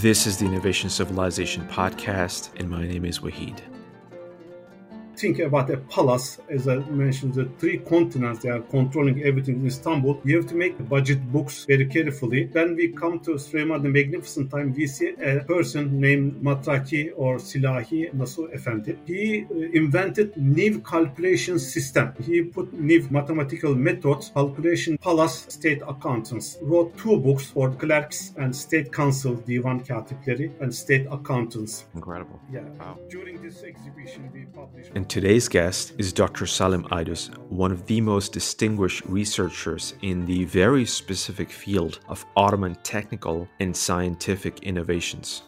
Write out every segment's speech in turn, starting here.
This is the Innovation Civilization podcast, and my name is Waheed think about a palace, as I mentioned, the three continents, they are controlling everything in Istanbul. You have to make budget books very carefully. When we come to Süleyman the Magnificent time, we see a person named Matraki or Silahi Nasuh Effendi. He uh, invented new calculation system. He put new mathematical methods, calculation palace state accountants. Wrote two books for clerks and state council, divan katipleri, and state accountants. Incredible. Yeah. Wow. During this exhibition, we published. Today's guest is Dr. Salim Ayduz, one of the most distinguished researchers in the very specific field of Ottoman technical and scientific innovations.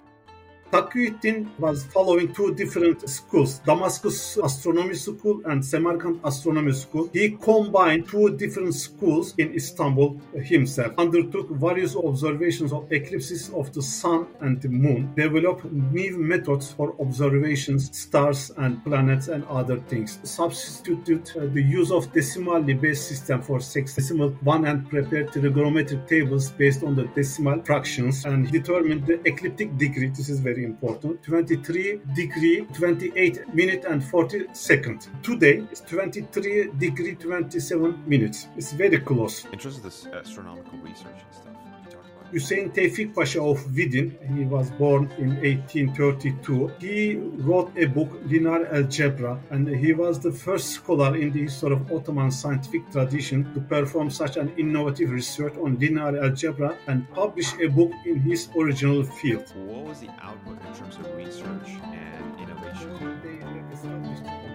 Taqiyuddin was following two different schools, Damascus Astronomy School and Samarkand Astronomy School. He combined two different schools in Istanbul himself, undertook various observations of eclipses of the sun and the moon, developed new methods for observations, stars and planets and other things, substituted uh, the use of decimally based system for sexagesimal one and prepared trigonometric tables based on the decimal fractions and determined the ecliptic degree. This is very very important. 23 degree 28 minute and 40 seconds. Today it's 23 degree 27 minutes. It's very close. This astronomical research and stuff Hüseyin Tevfik Pasha of Vidin, he was born in 1832. He wrote a book, Linear Algebra, and he was the first scholar in the history of Ottoman scientific tradition to perform such an innovative research on linear algebra and publish a book in his original field. What was the output in terms of research and innovation?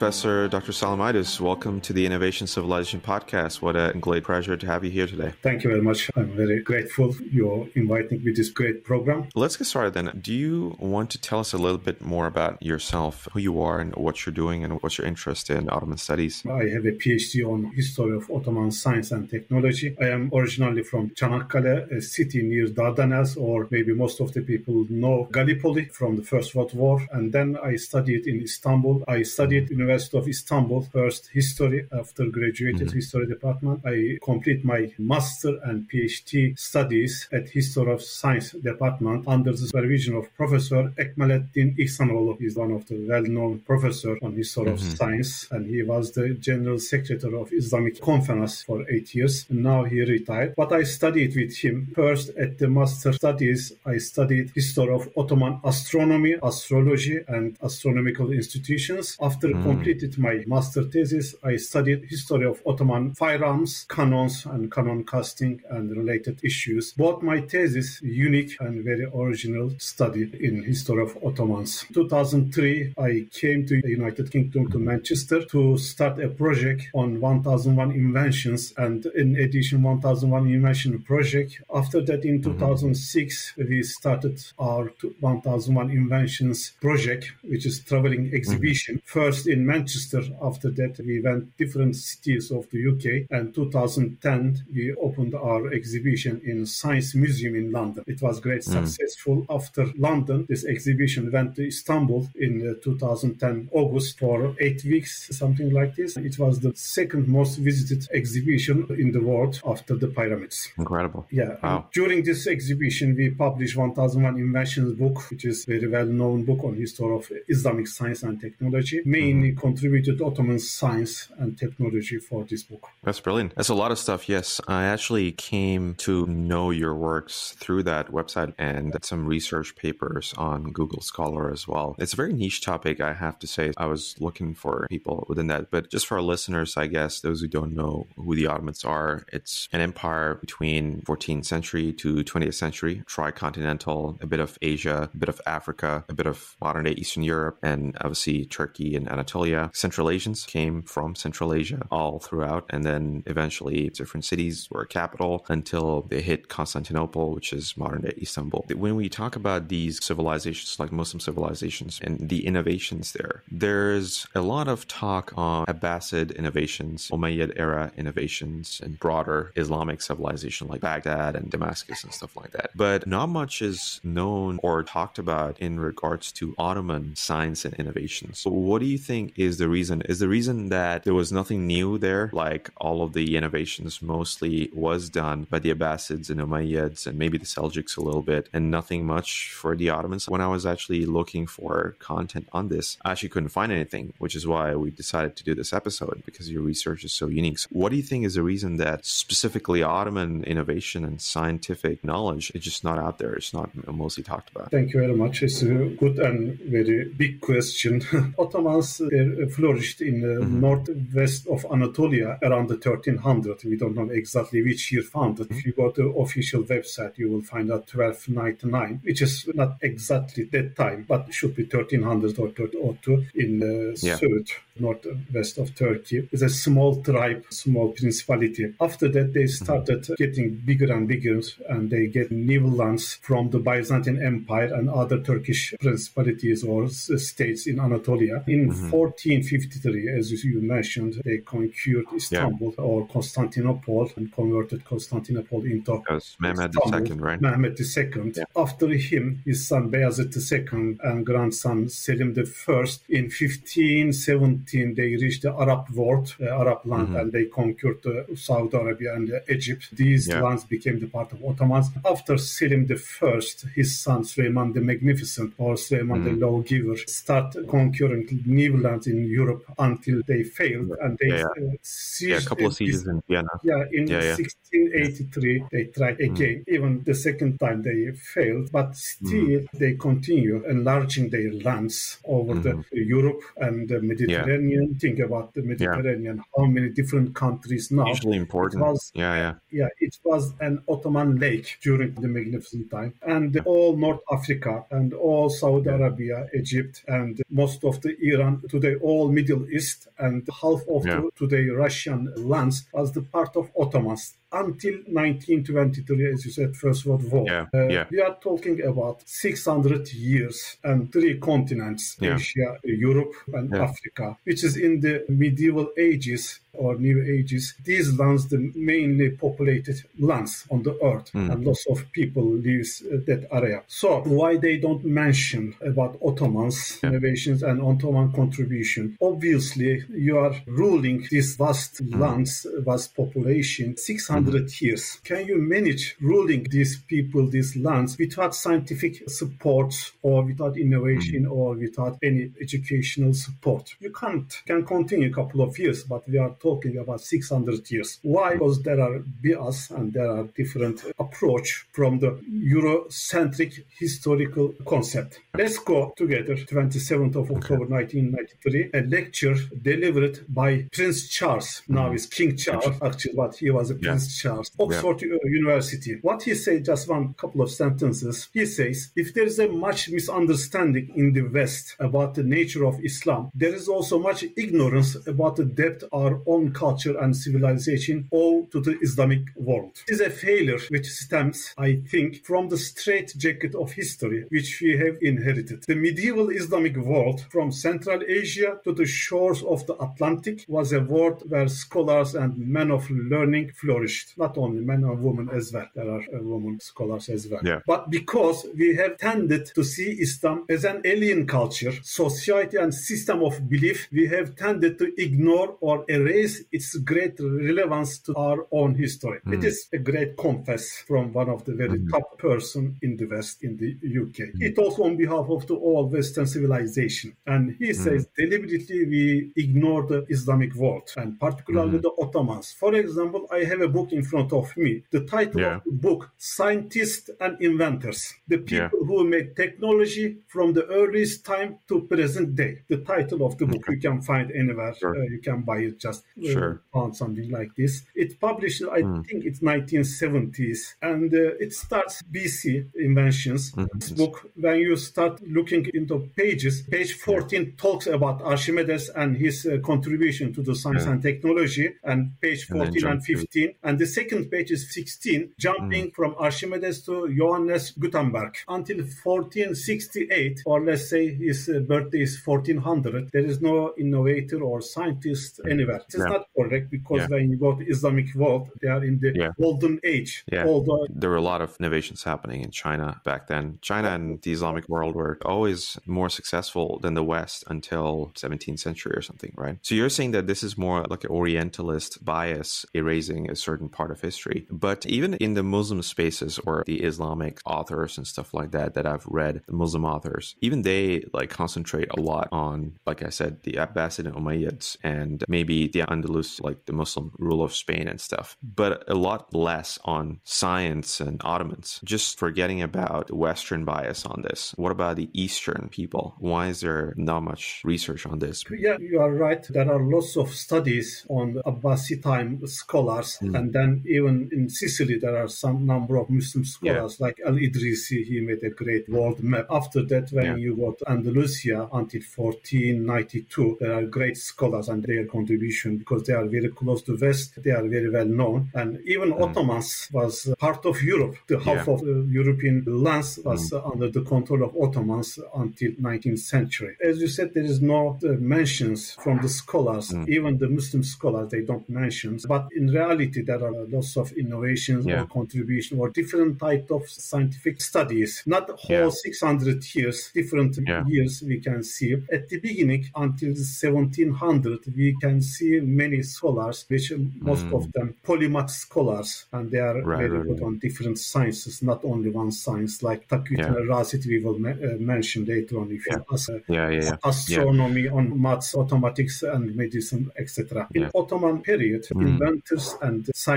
Professor Dr. Salim Ayduz, welcome to the Innovation Civilization podcast. What a great pleasure to have you here today. Thank you very much. I'm very grateful you're inviting me to this great program. Let's get started then. Do you want to tell us a little bit more about yourself, who you are, and what you're doing, and what's your interest in Ottoman studies? I have a PhD on history of Ottoman science and technology. I am originally from Çanakkale, a city near Dardanelles, or maybe most of the people know Gallipoli from the First World War. And then I studied in Istanbul. I studied University University of Istanbul, first history. After graduated mm-hmm. history department, I complete my master and PhD studies at History of Science department under the supervision of Professor Ekmeleddin Ihsanoğlu. He's one of the well-known professor on history mm-hmm. of science, and he was the general secretary of Islamic Conference for eight years. And now he retired. But I studied with him first at the master studies. I studied history of Ottoman astronomy, astrology, and astronomical institutions. After mm completed my master thesis, I studied history of Ottoman firearms, cannons, and cannon casting and related issues. Both my thesis unique and very original study in history of Ottomans. 2003, I came to United Kingdom to Manchester to start a project on 1001 inventions and in addition 1001 invention project. After that, in mm-hmm. 2006, we started our 1001 inventions project, which is traveling exhibition. Mm-hmm. First in Manchester. After that, we went different cities of the UK. And 2010, we opened our exhibition in Science Museum in London. It was great mm. successful. After London, this exhibition went to Istanbul in uh, 2010 August for eight weeks, something like this. It was the second most visited exhibition in the world after the pyramids. Incredible. Yeah. Wow. During this exhibition, we published 1001 Inventions book, which is a very well-known book on history of Islamic science and technology, mainly mm contributed Ottoman science and technology for this book. That's brilliant. That's a lot of stuff. Yes, I actually came to know your works through that website and some research papers on Google Scholar as well. It's a very niche topic, I have to say. I was looking for people within that, but just for our listeners, I guess those who don't know who the Ottomans are, it's an empire between 14th century to 20th century, tricontinental, a bit of Asia, a bit of Africa, a bit of modern day Eastern Europe, and obviously Turkey and Anatolia Central Asians came from Central Asia all throughout, and then eventually different cities were a capital until they hit Constantinople, which is modern day Istanbul. When we talk about these civilizations, like Muslim civilizations, and the innovations there, there's a lot of talk on Abbasid innovations, Umayyad era innovations, and broader Islamic civilization like Baghdad and Damascus and stuff like that. But not much is known or talked about in regards to Ottoman science and innovations. So what do you think is the reason? Is the reason that there was nothing new there, like all of the innovations mostly was done by the Abbasids and Umayyads and maybe the Seljuks a little bit, and nothing much for the Ottomans? When I was actually looking for content on this, I actually couldn't find anything, which is why we decided to do this episode because your research is so unique. So what do you think is the reason that specifically Ottoman innovation and scientific knowledge is just not out there? It's not mostly talked about. Thank you very much. It's a good and very big question. Ottomans uh, flourished in the mm-hmm. northwest of Anatolia around the 1300. We don't know exactly which year founded. Mm-hmm. If you go to official website, you will find out 1299, which is not exactly that time, but should be 1300 or 1302 in the yeah. Suud northwest of Turkey. It's a small tribe, small principality. After that, they started mm-hmm. getting bigger and bigger, and they get new lands from the Byzantine Empire and other Turkish principalities or states in Anatolia. In mm-hmm. 1453, as you mentioned, they conquered Istanbul yeah. or Constantinople and converted Constantinople into Mehmed II, right? Mehmed II. Yeah. After him, his son Bayezid II and grandson Selim I in 1517, they reached the Arab world, uh, Arab land, mm-hmm. and they conquered uh, Saudi Arabia and uh, Egypt. These yeah. lands became the part of Ottomans. After Selim I, his son Suleiman the Magnificent or Suleiman mm-hmm. the Lawgiver start conquering new lands in Europe until they failed and they yeah, yeah. yeah a couple of sieges in Vienna. Yeah, in 1683 they tried mm-hmm. again. Mm-hmm. Even the second time they failed, but still mm-hmm. they continue enlarging their lands over the mm-hmm. Europe and the Mediterranean. Think about the Mediterranean. Yeah. How many different countries now? Usually important. Was, yeah, yeah, yeah. It was an Ottoman lake during the Magnificent time, and all North Africa and all Saudi Arabia, Egypt, and most of the Iran today, all Middle East, and half of yeah. the today Russian lands was the part of Ottomans until 1923, as you said, First World War. Yeah, uh, yeah. We are talking about 600 years and three continents yeah. Asia, Europe, and Africa, which is in the medieval ages or New Ages, these lands the mainly populated lands on the earth, mm. and lots of people lives uh, that area. So why they don't mention about Ottomans yeah. innovations and Ottoman contribution? Obviously, you are ruling these vast mm. lands, vast population, 600 mm. years. Can you manage ruling these people, these lands, without scientific support or without innovation mm. or without any educational support? You can't. Can continue a couple of years, but we are talking about 600 years. Why? Because there are bias and there are different approach from the Eurocentric historical concept. Let's go together. 27th of October 1993, a lecture delivered by Prince Charles. Now mm-hmm. is King Charles, actually, but he was a yeah. Prince Charles. Oxford yeah. University. What he said, just one couple of sentences. He says, if there is a much misunderstanding in the West about the nature of Islam, there is also much ignorance about the depth our own culture and civilization owe to the Islamic world. It is a failure which stems, I think, from the straitjacket of history which we have inherited. The medieval Islamic world, from Central Asia to the shores of the Atlantic, was a world where scholars and men of learning flourished. Not only men and women as well. There are uh, women scholars as well. Yeah. But because we have tended to see Islam as an alien culture, society, and system of belief, we have tended to ignore or erase its great relevance to our own history. Mm. It is a great confess from one of the very mm. top person in the West, in the UK. Mm. It also on behalf of the all Western civilization. And he mm. says deliberately we ignore the Islamic world and particularly mm. the Ottomans. For example, I have a book in front of me. The title yeah. of the book, Scientists and Inventors. The people yeah. who made technology from the earliest time to present day. The title of the book okay. you can find anywhere. Sure. Uh, you can buy it just uh, sure. on something like this. It's published, I mm. think it's 1970s, and uh, it starts BC inventions. Mm-hmm. This book, when you start looking into pages, page 14 talks about Archimedes and his uh, contribution to the science yeah. and technology, and page 14 and, and 15, and the second page is 16, jumping mm. from Archimedes to Johannes Gutenberg until 1468, or let's say his uh, birthday is 1400. There is no innovator or scientist mm. anywhere. It is yeah. not correct because yeah. when you go to Islamic world, they are in the yeah. golden age. Yeah. Although there were a lot of innovations happening in China back then. China and the Islamic world were always more successful than the West until 17th century or something, right? So you're saying that this is more like an Orientalist bias erasing a certain part of history. But even in the Muslim spaces or the Islamic authors and stuff like that that I've read, the Muslim authors, even they like concentrate a lot on, like I said, the Abbasid and Umayyads and maybe the Andalus, like the Muslim rule of Spain and stuff, but a lot less on science and Ottomans. Just forgetting about Western bias on this. What about the Eastern people? Why is there not much research on this? Yeah, you are right. There are lots of studies on Abbasid time scholars, mm. and then even in Sicily there are some number of Muslim scholars yeah. like Al Idrisi. He made a great world map. After that, when yeah. you go to Andalusia until 1492, there are great scholars and their contribution because they are very close to West. They are very well known, and even mm. Ottomans was part of Europe. The half yeah. of the European lands was mm. under the control of Ottomans until 19th century. As you said, there is no uh, mentions from the scholars, mm. even the Muslim scholars, they don't mention. But in reality, there are lots of innovations yeah. or contribution or different type of scientific studies. Not whole yeah. 600 years, different yeah. years we can see. At the beginning, until 1700, we can see many scholars, which most mm. of them polymath scholars, and they are right, very right, good right. on different sciences, not only one science, like Taqiyuddin yeah. Rasid we will me- uh, mention later on if you ask uh, yeah, yeah, astronomy on maths, automatics, and medicine, etc. In Ottoman period, mm. inventors and scientists,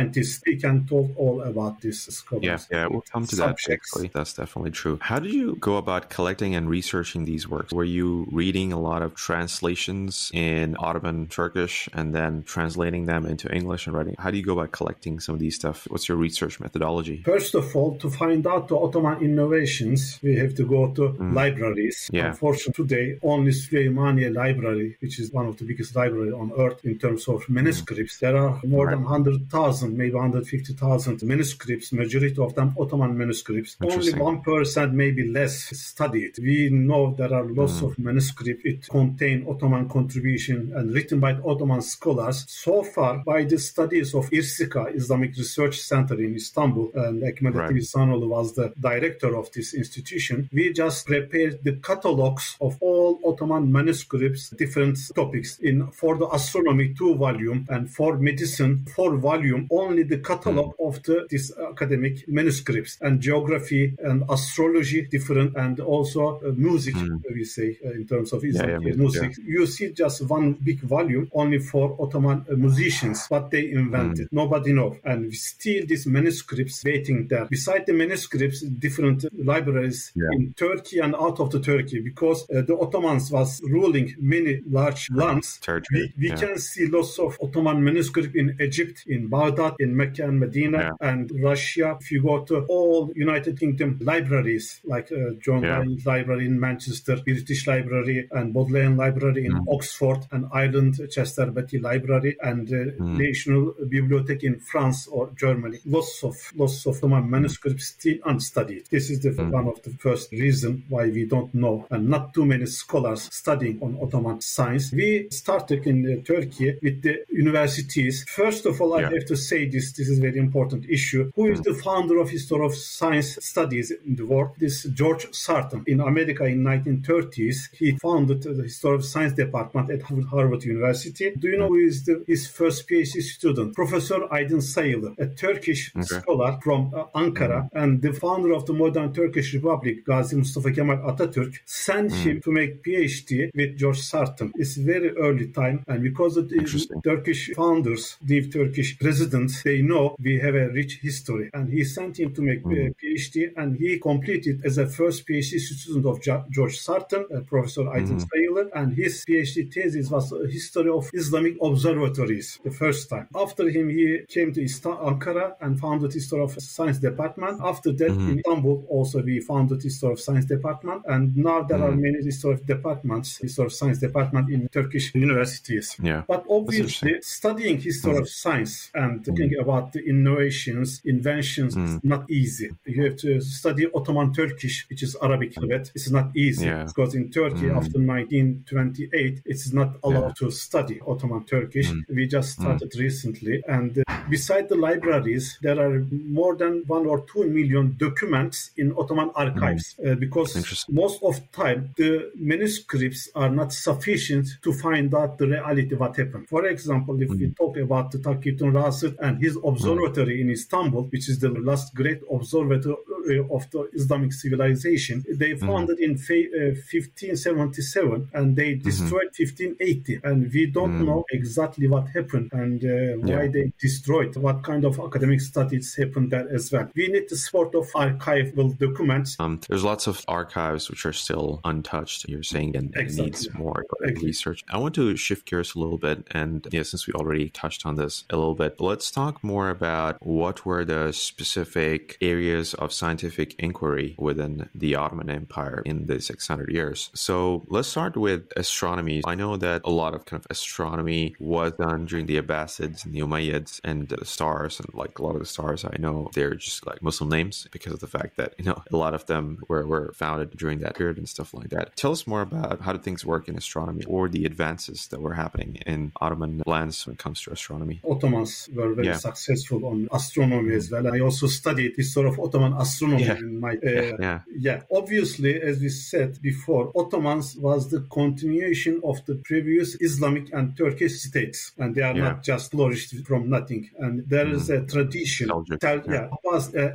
we can talk all about this scholars. Yeah, yeah, we'll come to subjects. that actually. That's definitely true. How did you go about collecting and researching these works? Were you reading a lot of translations in Ottoman Turkish and then translating them into English and writing? How do you go about collecting some of these stuff? What's your research methodology? First of all, to find out the Ottoman innovations, we have to go to mm. libraries. Yeah. Unfortunately, today, only Süleymaniye Library, which is one of the biggest libraries on earth in terms of manuscripts, mm. there are more right. than 100,000, maybe 150,000 manuscripts, majority of them Ottoman manuscripts. Only 1%, maybe less, studied. We know there are lots mm. of manuscripts. It contain Ottoman contribution and written by Ottoman scholars. So far, by the studies of IRCICA, Islamic Research Center in Istanbul, and Ekmet right. was the director of this institution, we just prepared the catalogs of all Ottoman manuscripts, different topics. In for the astronomy, two volume, and for medicine, four volume. Only the catalog mm. of the this academic manuscripts and geography and astrology different, and also uh, music. Mm. We say uh, in terms of Islamic yeah, yeah, music, yeah. you see just one big volume only for Ottoman uh, musicians, what they invented. Mm. Nobody knows, and still these manuscripts waiting there. Beside the manuscripts, different libraries in Turkey and out of the Turkey because uh, the Ottomans was ruling many large lands. We, we can see lots of Ottoman manuscript in Egypt, in Baghdad, in Mecca and Medina, and Russia. If you go to all United Kingdom libraries like uh, John yeah. Library in Manchester, British Library, and Bodleian Library in mm. Oxford, and Ireland Chester Beatty Library, and uh, mm. National Bibliothèque in France or Germany. Lots of lots of Ottoman manuscripts still unstudied. This is the mm. one of the first reason why we don't know, and not too many scholars studying on Ottoman science. We started in uh, Turkey with the universities. First of all, I have to say this. This is a very important issue. Who is mm. the founder of history of science studies in the world? This George Sarton in America in 1930s. He founded the history of science department at Harvard University. Do you know who is the, his first PhD student? Professor Aydın Sayılı, a Turkish okay. scholar from uh, Ankara mm. and the founder of the modern Turkish Republic, Gazi Mustafa Kemal Atatürk, sent mm. him to make PhD with George Sarton. It's very early time, and because of the Turkish founders, the Turkish presidents, they know we have a rich history, and he sent him to make mm. a PhD, and he completed as a first PhD student of George Sarton, uh, Professor Aydın mm. Sayılı, and his PhD thesis was a history of Islamic observatories, the first time. After him, he came to Ankara and founded the history of science department. After that, mm. in Istanbul, also we founded history of science department, and now there mm. are many history of departments, history of science department in Turkish universities. Yeah. But obviously, studying history mm. of science and and thinking mm. about the innovations, inventions mm. is not easy. You have to study Ottoman Turkish, which is Arabic alphabet. It's not easy yeah. because in Turkey mm. after 1928, it's not allowed yeah. to study Ottoman Turkish. Mm. We just mm. started recently, and uh, beside the libraries, there are more than one or two million documents in Ottoman archives uh, because most of time the manuscripts are not sufficient to find out the reality what happened. For example, if we talk about the Taqiyuddin And his observatory in Istanbul, which is the last great observatory of the Islamic civilization. They mm-hmm. founded in 1577 uh, and they mm-hmm. destroyed mm-hmm. 1580. And we don't mm-hmm. know exactly what happened and uh, why yeah. they destroyed, what kind of academic studies happened there as well. We need the support of archival documents. Um, there's lots of archives which are still untouched, you're saying, and, exactly. needs more exactly. research. I want to shift gears a little bit. And yeah, since we already touched on this a little bit, let's talk more about what were the specific areas of scientific inquiry within the Ottoman Empire in the 600 years. So let's start with astronomy. I know that a lot of kind of astronomy was done during the Abbasids and the Umayyads and the stars, and like a lot of the stars I know they're just like Muslim names because of the fact that you know a lot of them were, were founded during that period and stuff like that. Tell us more about how do things work in astronomy or the advances that were happening in Ottoman lands when it comes to astronomy. Ottomans were very yeah. successful on astronomy as well. I also studied the sort of Ottoman astronomy yeah. in my uh, yeah. yeah. Obviously, as we said before, Ottomans was the continuation of the previous Islamic and Turkish states, and they are not just flourished from nothing. And there mm. is a tradition. Sel- yeah, Abbas, uh,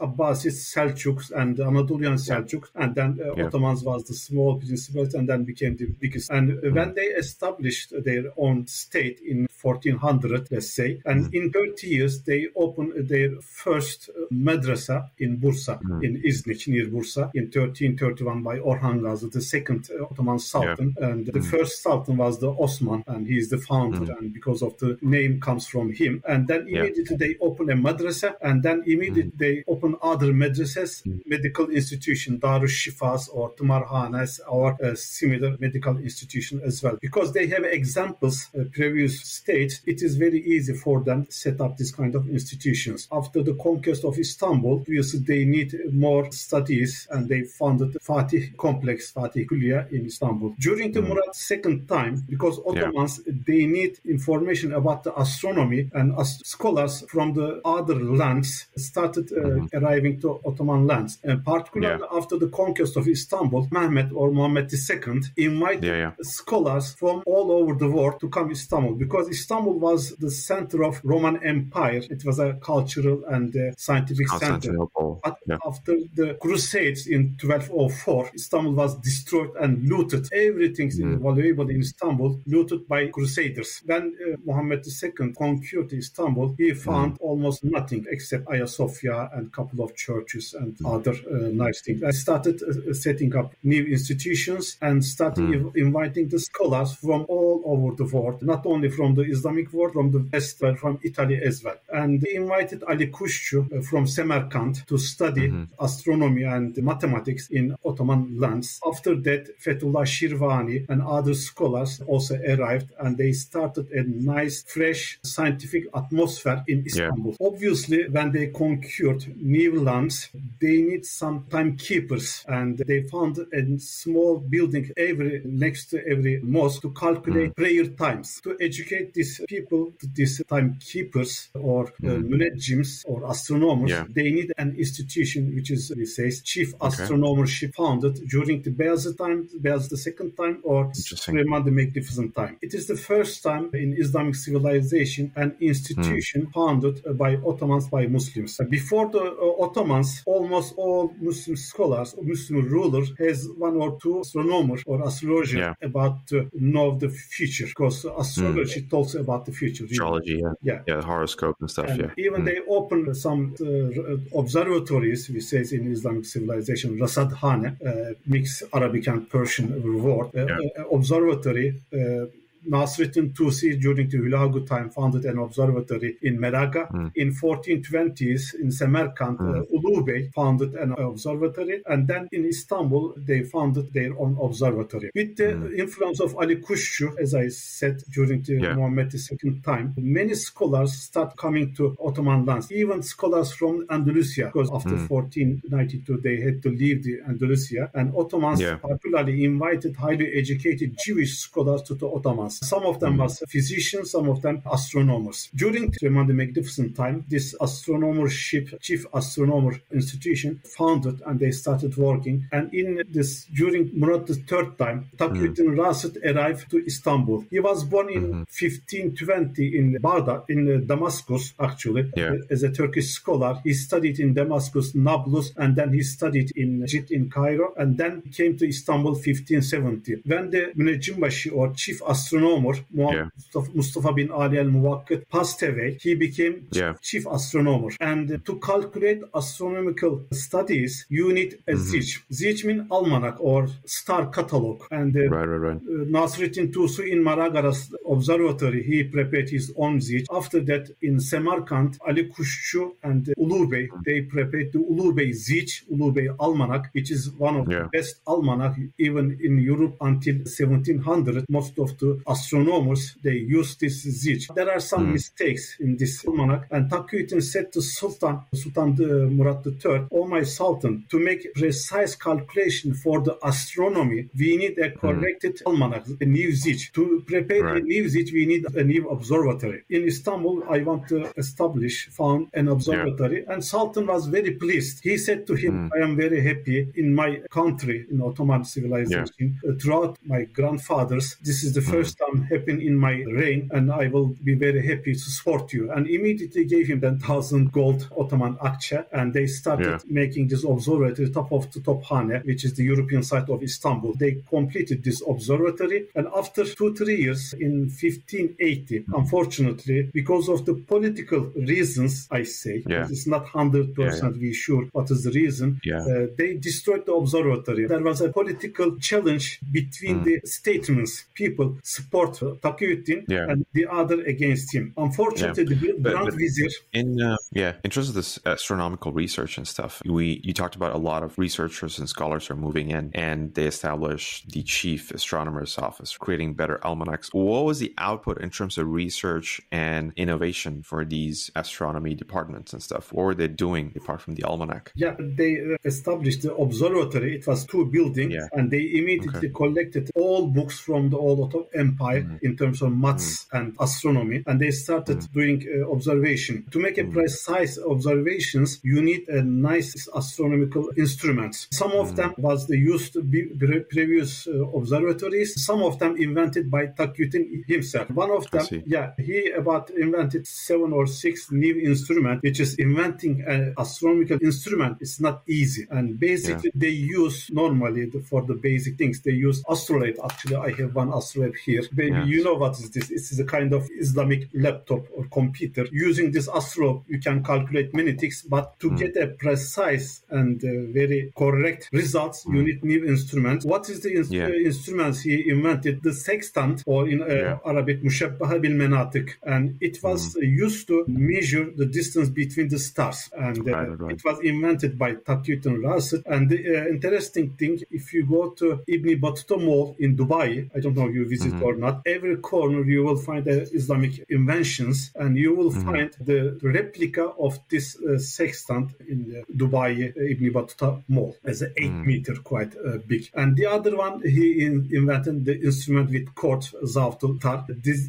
Abbasids, Seljuks, and Anatolian Seljuks, and then uh, Ottomans was the small principality, and then became the biggest. And mm. when they established their own state in 1400, let's say, and mm. in 30 years they opened their first uh, madrasa in Bursa, mm. in Iznik near Bursa, in 1331 by Orhan Gazi, the second uh, Ottoman Sultan. Yeah. And mm. the first Sultan was the Osman, and he is the founder, mm. and because of the name comes from him. And then immediately yeah. they open a madrasa, and then immediately mm. they open other madrasas, mm. medical institution, Darus Shifas or Tumarhanes or a similar medical institution as well. Because they have examples, uh, previous states, it is very easy for them to set up this kind of institutions. After the conquest of Istanbul, obviously they need more studies and they founded the Fatih complex, Fatih Kuliya in Istanbul. During the mm. Murad second time, because Ottomans, yeah. they need information about the astronomy and scholars from the other lands started uh, mm. arriving to Ottoman lands. And particularly yeah. after the conquest of Istanbul, Mehmet or Muhammad II invited yeah, scholars from all over the world to come to Istanbul because Istanbul was the center of Roman Empire. It was a cultural and uh, scientific center. But yeah. after the Crusades in 1204, Istanbul was destroyed and looted. Everything mm. valuable in Istanbul looted by Crusaders. When uh, Muhammad II conquered Istanbul, he found mm. almost nothing except Ayasofya and a couple of churches and mm. other uh, nice things. I started uh, setting up new institutions and started mm. inviting the scholars from all over the world, not only from the Islamic world, from the West, but from Italy as well. And they invited Ali Kushchu uh, from Samarkand to study mm-hmm. astronomy and mathematics in Ottoman lands. After that, Fethullah Shirvani and other scholars also arrived and they started a nice, fresh scientific atmosphere in Istanbul. Yeah. Obviously, when they conquered new lands, they need some timekeepers and they found a small building every next to every mosque to calculate mm. prayer times. To educate these people, these timekeepers or mm. uh, or astronomers, yeah. they need an institution which is, we says, chief okay. astronomership founded during the Beyazid time, Beyazid the second time, or Suleiman the Magnificent time. It is the first time in Islamic civilization an institution hmm. founded by Ottomans by Muslims. Before the uh, Ottomans, almost all Muslim scholars, Muslim rulers, has one or two astronomers or astrologers yeah. about to know the future, because astrology mm. Talks about the future. Astrology, yeah. yeah, yeah, horoscope and stuff. And yeah, even mm. they open some uh, observatories, we say in Islamic civilization, Rasadhane, uh, mixed Arabic and Persian word, uh, yeah. Uh, observatory Nasreddin Tusi during the Hulagu time founded an observatory in Meraga. Mm. In 1420s in Samarkand, mm. uh, founded an observatory, and then in Istanbul they founded their own observatory. With the mm. influence of Ali Kushçu, as I said during the yeah. Muhammad II time, many scholars start coming to Ottoman lands, even scholars from Andalusia, because after 1492 mm. they had to leave the Andalusia, and Ottomans yeah. particularly invited highly educated Jewish scholars to the Ottomans. Some of them mm. was physicians, some of them astronomers. During Suleiman the Magnificent time, this astronomership, chief astronomer institution founded and they started working. And in this, during Murad the third time, Taqiyuddin mm. Rasid arrived to Istanbul. He was born in mm-hmm. 1520 in Baghdad, in Damascus, actually, yeah. as a Turkish scholar. He studied in Damascus, Nablus, and then he studied in Egypt, in Cairo, and then came to Istanbul 1570. When the Munejjimbashi or chief astronomer yeah. Mustafa bin Ali al-Muwakkit passed away, he became yeah. chief astronomer. And to calculate astronomical studies, you need a mm-hmm. Zich. Zich means almanac or star catalog. And uh, right, right, right. Uh, Nasreddin Tusi in Maragaras observatory, he prepared his own Zich. After that, in Samarkand, Ali Kushçu and Ulubey, mm-hmm. they prepared the Ulubey Zich, Ulubey Almanac, which is one of yeah. the best almanac even in Europe until 1700. Most of the astronomers, they used this Zich. There are some mm. mistakes in this almanac, and Taqiyuddin said to Sultan, Sultan Murad III, Oh my Sultan, to make precise calculation for the astronomy, we need a hmm. corrected mm. almanac, a new Zich. To prepare right. a new Zij, we need a new observatory. In Istanbul, I want to establish, found an observatory, yeah. and Sultan was very pleased. He said to him, mm. I am very happy in my country, in Ottoman civilization, yeah. uh, throughout my grandfathers. This is the mm. first time happened in my reign, and I will be very happy to support you. And immediately gave him 10,000 gold Ottoman akçe, and they started yeah. making this observatory top of the Tophane, which is the European side of Istanbul. They completed this observatory, and after two, three years in 1580, mm. unfortunately, because of the political reasons, I say, yeah. it's not 100% yeah, we sure what is the reason, uh, they destroyed the observatory. There was a political challenge between mm. the statements. People support Taqiyuddin and the other against him. Unfortunately, the Grand Vizier. In, uh, yeah, in terms of this astronomical research and stuff, we you talked about a lot of researchers and scholars are moving in and they establish the chief astronomer's office, creating better almanacs. What was the output in terms of research and innovation for these astronomy departments and stuff? What were they doing apart from the almanac? Yeah, they established the observatory. It was two buildings, yeah. and they immediately okay. collected all books from the old Empire mm. in terms of maths mm. and astronomy, and they started mm. doing uh, observation. To make a precise observations, you need a nice astronomical instruments. Some of them was the used previous uh, observatories. Some of them invented by Taqiyuddin himself. One of them, yeah, he about invented seven or six new instrument, which is inventing an astronomical instrument. It's not easy, and basically yeah. they use normally for the basic things. They use astrolabe. Actually, I have one astrolabe here. Maybe yes. you know what is this? This is a kind of Islamic laptop or computer. Using this astrolabe, you can calculate many things, but to mm. get a precise and uh, very correct results, mm. you need new instruments. What is the in- yeah. instruments he invented? The sextant, or in uh, yeah. Arabic, mushabbaha bil menatik, and it was mm. used to measure the distance between the stars, and uh, right, right. it was invented by Taqiyuddin Rasid. And the uh, interesting thing, if you go to Ibn Battuta Mall in Dubai, I don't know if you visit mm-hmm. or not, every corner you will find Islamic inventions, and you will mm-hmm. find the replica of this uh, sextant in the Dubai uh, Ibn Battuta Mall as an 8 mm-hmm. meter, quite uh, big. And the other one, he in, invented the instrument with cord, zawtul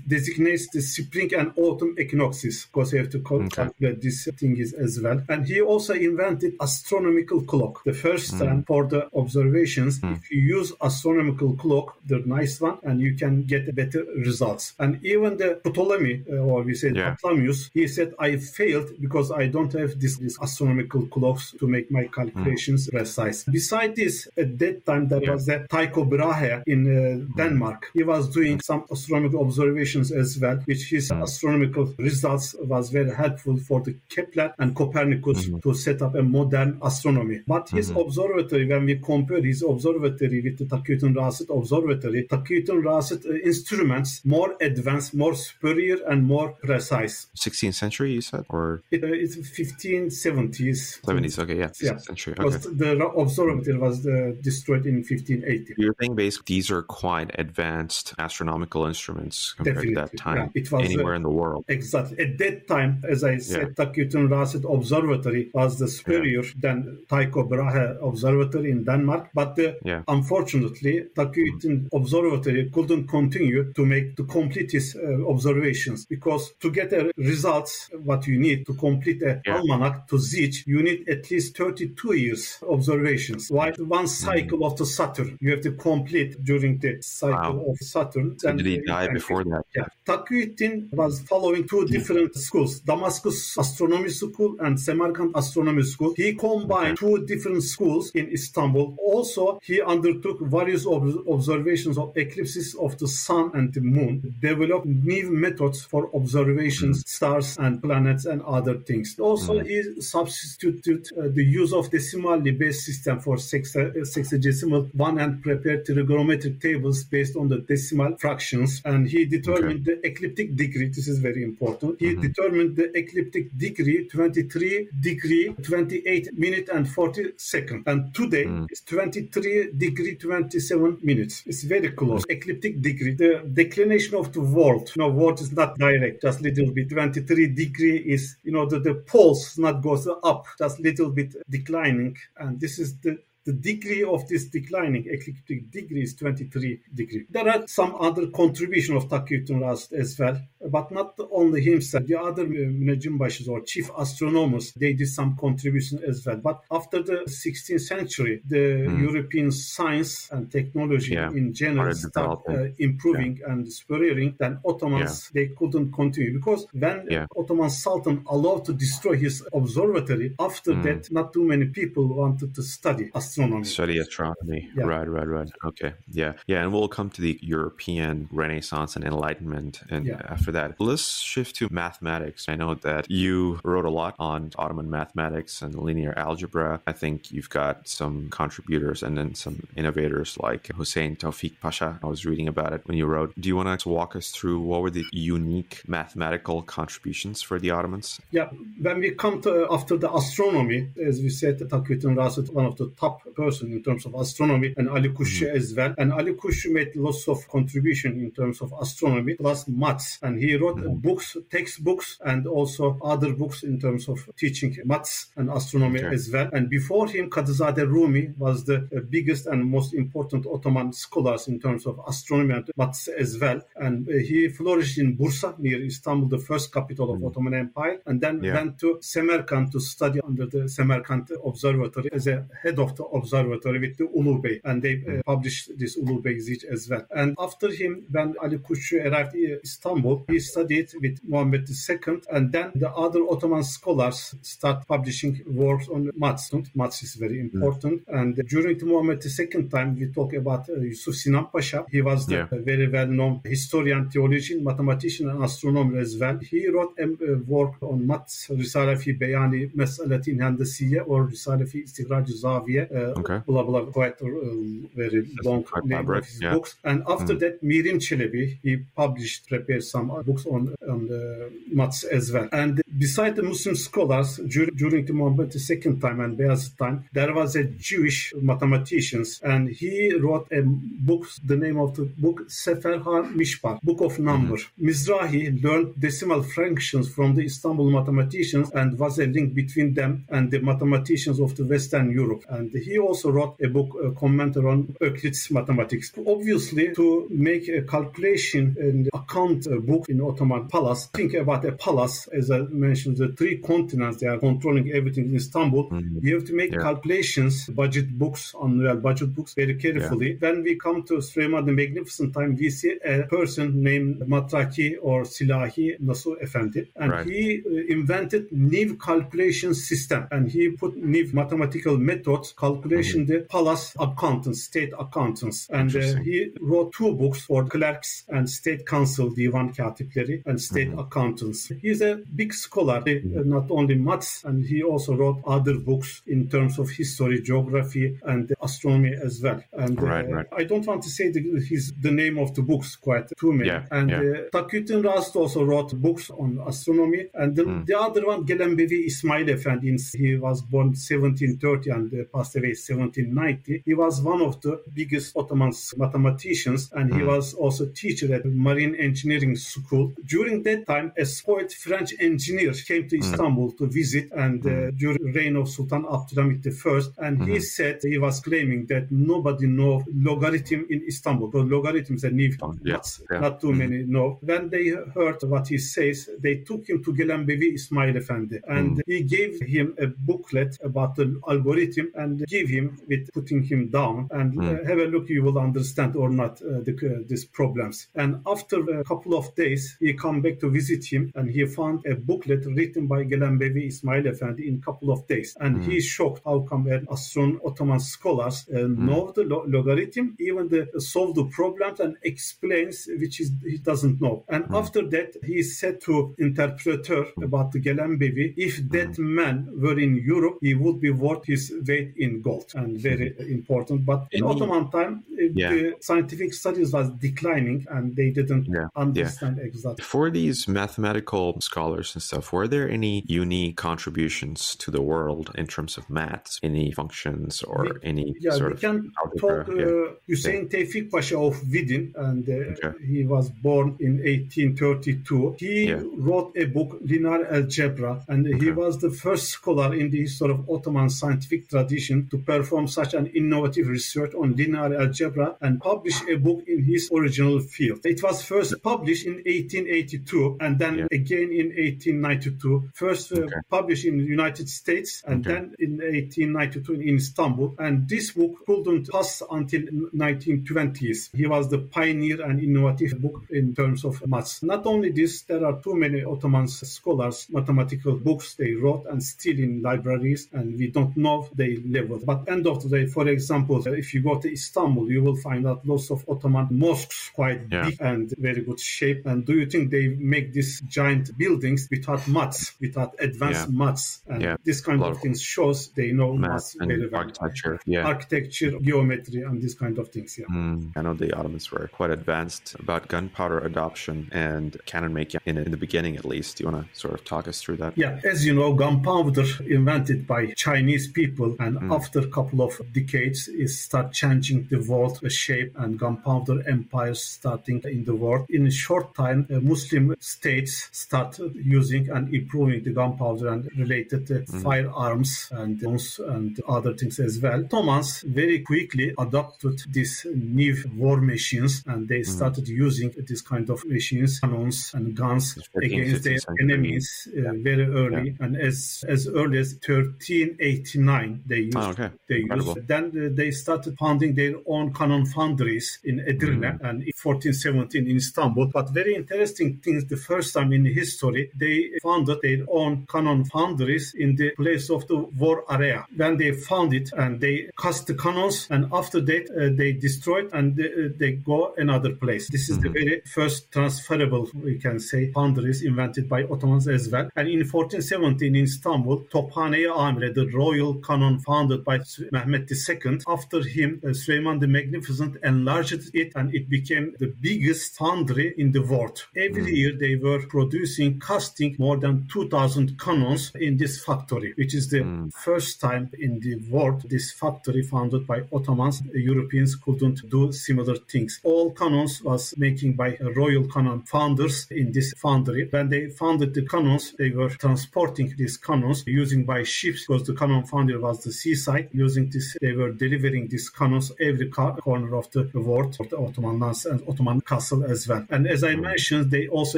designates the spring and autumn equinoxes, because you have to calculate okay. this thing is as well. And he also invented astronomical clock. The first mm. time for the observations, mm. if you use astronomical clock, the nice one, and you can get better results. And even the Ptolemy, uh, or we say yeah. Ptolemyus, he said, I failed because I don't have this, this astronomical clocks to make my calculations mm. precise. Besides this, at that time, there yeah. was a Tycho Brahe in uh, Denmark. He was doing some astronomical astronomical observations as well, which his astronomical results was very helpful for the Kepler and Copernicus mm-hmm. to set up a modern astronomy. But his mm-hmm. observatory, when we compare his observatory with the Taqiyuddin observatory, Taqiyuddin instruments more advanced, more superior, and more precise. 16th century, you said, or it, uh, it's 1570s. 70s, okay, yeah, 16th yeah. century. Okay. Because The observatory was uh, destroyed in 1580. You're saying basically these are quite advanced astronomical instruments compared Definitely. to that time, yeah. it was, anywhere uh, in the world. Exactly. At that time, as I said, yeah. Taqiyuddin Rasid Observatory was the superior yeah. than Tycho Brahe Observatory in Denmark. But the, yeah. unfortunately, Taqiyuddin Observatory couldn't continue to make to complete his uh, observations because to get the results what you need to complete a yeah. almanac to Zij, you need at least 32 years observations. While one cycle mm. of the Saturn you have to complete during the cycle wow. of Saturn. And did die before that? Yeah. Taqiyuddin was following two different schools, Damascus Astronomy School and Samarkand Astronomy School. He combined okay. two different schools in Istanbul. Also, he undertook various ob- observations of eclipses of the sun and the moon, developed new methods for observations, mm. stars and planets and other things. Also, mm. he substituted uh, the use of decimally based system for uh, sexagesimal one and prepared trigonometric tables based on the decimal fractions. And he determined okay. the ecliptic degree. This is very important. He mm-hmm. determined the ecliptic degree 23 degree 28 minute and 40 second. And today mm. it's 23 degree 27 minutes. It's very close. Mm. Ecliptic degree, the declination of the world. You know, world is not direct, just little bit. 23 degree is, you know, the, the pulse not goes up, just little bit declining. And this is the the degree of this declining ecliptic degree is 23 degree. There are some other contribution of Taqiyuddin Rasid as well, but not only himself. The other Müneccim or chief astronomers, they did some contribution as well. But after the 16th century, the mm. European science and technology yeah. in general start uh, improving yeah. and superior. Then Ottomans, yeah. they couldn't continue because when Ottoman Sultan allowed to destroy his observatory, after mm. that, not too many people wanted to study astronomy. Study astronomy. Right, right, right. Okay. Yeah. Yeah. And we'll come to the European Renaissance and Enlightenment. And after that, let's shift to mathematics. I know that you wrote a lot on Ottoman mathematics and linear algebra. I think you've got some contributors and then some innovators like Hussein Tawfiq Pasha. I was reading about it when you wrote. Do you want to walk us through what were the unique mathematical contributions for the Ottomans? Yeah. When we come to after the astronomy, as we said, Taqiyuddin Rasid, one of the top person in terms of astronomy, and Ali Kushi mm-hmm. as well. And Ali Kushi made lots of contribution in terms of astronomy plus maths, and he wrote mm-hmm. books, textbooks, and also other books in terms of teaching maths and astronomy okay. as well. And before him, Kadizadeh Rumi was the biggest and most important Ottoman scholars in terms of astronomy and maths as well. And he flourished in Bursa near Istanbul, the first capital of mm-hmm. Ottoman Empire, and then yeah. went to Semerkant to study under the Semerkant Observatory as a head of the observatory with the Ulubey, and they uh, published this Ulubey Zij as well. And after him, when Ali Kushi arrived in Istanbul, he studied with Muhammad II, and then the other Ottoman scholars start publishing works on maths. Maths is very important. Mm. And during the Muhammad II time, we talk about uh, Yusuf Sinan Pasha. He was the yeah. very well-known historian, theologian, mathematician, and astronomer as well. He wrote a work on maths, Risale fi Beyani Mes'aletin Hendesiye or Risale fi İstigrac Zaviye, uh, okay. blah blah quite um, very That's long name of his yeah. books. And after mm. that, Mirim Çelebi he published prepared some books on on the maths as well. And beside the Muslim scholars during, during the Muhammad II time and Beyazid time, there was a Jewish mathematicians, and he wrote a book. The name of the book Sefer Ha Mishpar, Book of Number. Mm. Mizrahi learned decimal fractions from the Istanbul mathematicians and was a link between them and the mathematicians of the Western Europe. And he also wrote a book, a commentary on Euclid's mathematics. Obviously, to make a calculation and account book in Ottoman palace, think about a palace as I mentioned the three continents, they are controlling everything in Istanbul. Mm-hmm. You have to make yeah. calculations, budget books, annual budget books very carefully. Yeah. When we come to Süleyman the Magnificent time, we see a person named Matraki or Silahi Nasuh Effendi, and right. he uh, invented new calculation system, and he put new mathematical methods calculation mm-hmm. the palace accountants, state accountants, and uh, he wrote two books for clerks and state council, divan katipleri, and state mm-hmm. accountants. He's a big scholar, mm-hmm. not only maths, and he also wrote other books in terms of history, geography, and astronomy as well. And right, uh, right. I don't want to say the, his the name of the books quite too many. Yeah, and yeah. uh, Taqiyuddin Rast also wrote books on astronomy, and the, mm. the other one, Gelenbevi Ismail Effendi, he was born 1730 and passed away 1790. He was one of the biggest Ottoman mathematicians, and he mm. was also teacher at Marine Engineering School. During that time, a spoiled French engineer came to hmm. Istanbul to visit, and uh, hmm. during reign of Sultan Abdulhamid I, and he hmm. said he was claiming that nobody know logarithm in Istanbul. The logarithm is a new, oh, yeah, not, yeah. not too many know. When they heard what he says, they took him to Gelenbevi Ismail Effendi, and he gave him a booklet about the algorithm and give him with putting him down and uh, have a look. You will understand or not uh, the, uh, these problems. And after a couple of days, he come back to visit him, and he found a booklet written by Gelenbevi Ismail Effendi in a couple of days, and mm. he's shocked how come an Astronom Ottoman scholars uh, mm. know the lo- logarithm, even the solve the problems and explains which is he doesn't know. And mm. after that, he said to interpreter about the Gelenbevi, if that man were in Europe, he would be worth his weight in gold, and very important. But in Ottoman time, yeah. the scientific studies was declining, and they didn't yeah. understand yeah. For these mathematical scholars and stuff, were there any unique contributions to the world in terms of maths, any functions or we, any yeah, sort we of can talk uh, yeah. Tevfik Pasha of Vidin, and uh, okay. he was born in 1832. He yeah. wrote a book, Linear Algebra, and okay. he was the first scholar in the history of Ottoman scientific tradition to perform such an innovative research on linear algebra and publish a book in his original field. It was first published in 1882 and then yeah. again in 1892. First uh, okay. published in the United States and okay. then in 1892 in Istanbul. And this book couldn't pass until 1920s. He was the pioneer and innovative book in terms of maths. Not only this, there are too many Ottoman scholars, mathematical books they wrote and still in libraries, and we don't know their level. But end of the day, for example, if you go to Istanbul, you will find out lots of Ottoman mosques, quite yeah. big and very good shape. And do you think they make these giant buildings without maths, without advanced yeah. maths? And yeah. this kind of, of things shows they know maths very well. Architecture, yeah. Architecture, geometry, and these kind of things. Yeah. Mm, I know the Ottomans were quite advanced about gunpowder adoption and cannon making in, in the beginning, at least. Do you want to sort of talk us through that? Yeah, as you know, gunpowder invented by Chinese people, and mm. after a couple of decades, it start changing the world shape and gunpowder empires starting in the world. In a short time, uh, Muslim states start using and improving the gunpowder and related uh, mm. firearms and guns and other things as well. Ottomans very quickly adopted these new war machines and they mm. started using this kind of machines, cannons and guns against their enemies uh, very early yeah. and as as early as 1389 they used oh, okay. they used then uh, they started founding their own cannon foundries in Edirne mm. and in 1417 in Istanbul but very interesting things the first time in history they founded their own cannon foundries in the place of the war area when they found it and they cast the cannons and after that uh, they destroyed and they, uh, they, go another place this is mm. the mm-hmm. very first transferable we can say foundries invented by Ottomans as well and in 1417 in Istanbul Tophane-i Amire the royal cannon founded by Mehmet II after him uh, Süleyman the Magnificent enlarged it and it became the biggest foundry in the world every mm. year they were producing casting more than 2000 cannons in this factory which is the mm. first time in the world this factory founded by Ottomans Europeans couldn't do similar things all cannons was making by royal cannon founders in this foundry when they founded the cannons they were transporting these cannons using by ships because the cannon foundry was the seaside using this they were delivering these cannons every corner of the world, for the Ottoman lands and Ottoman castle as well. And as I mentioned, they also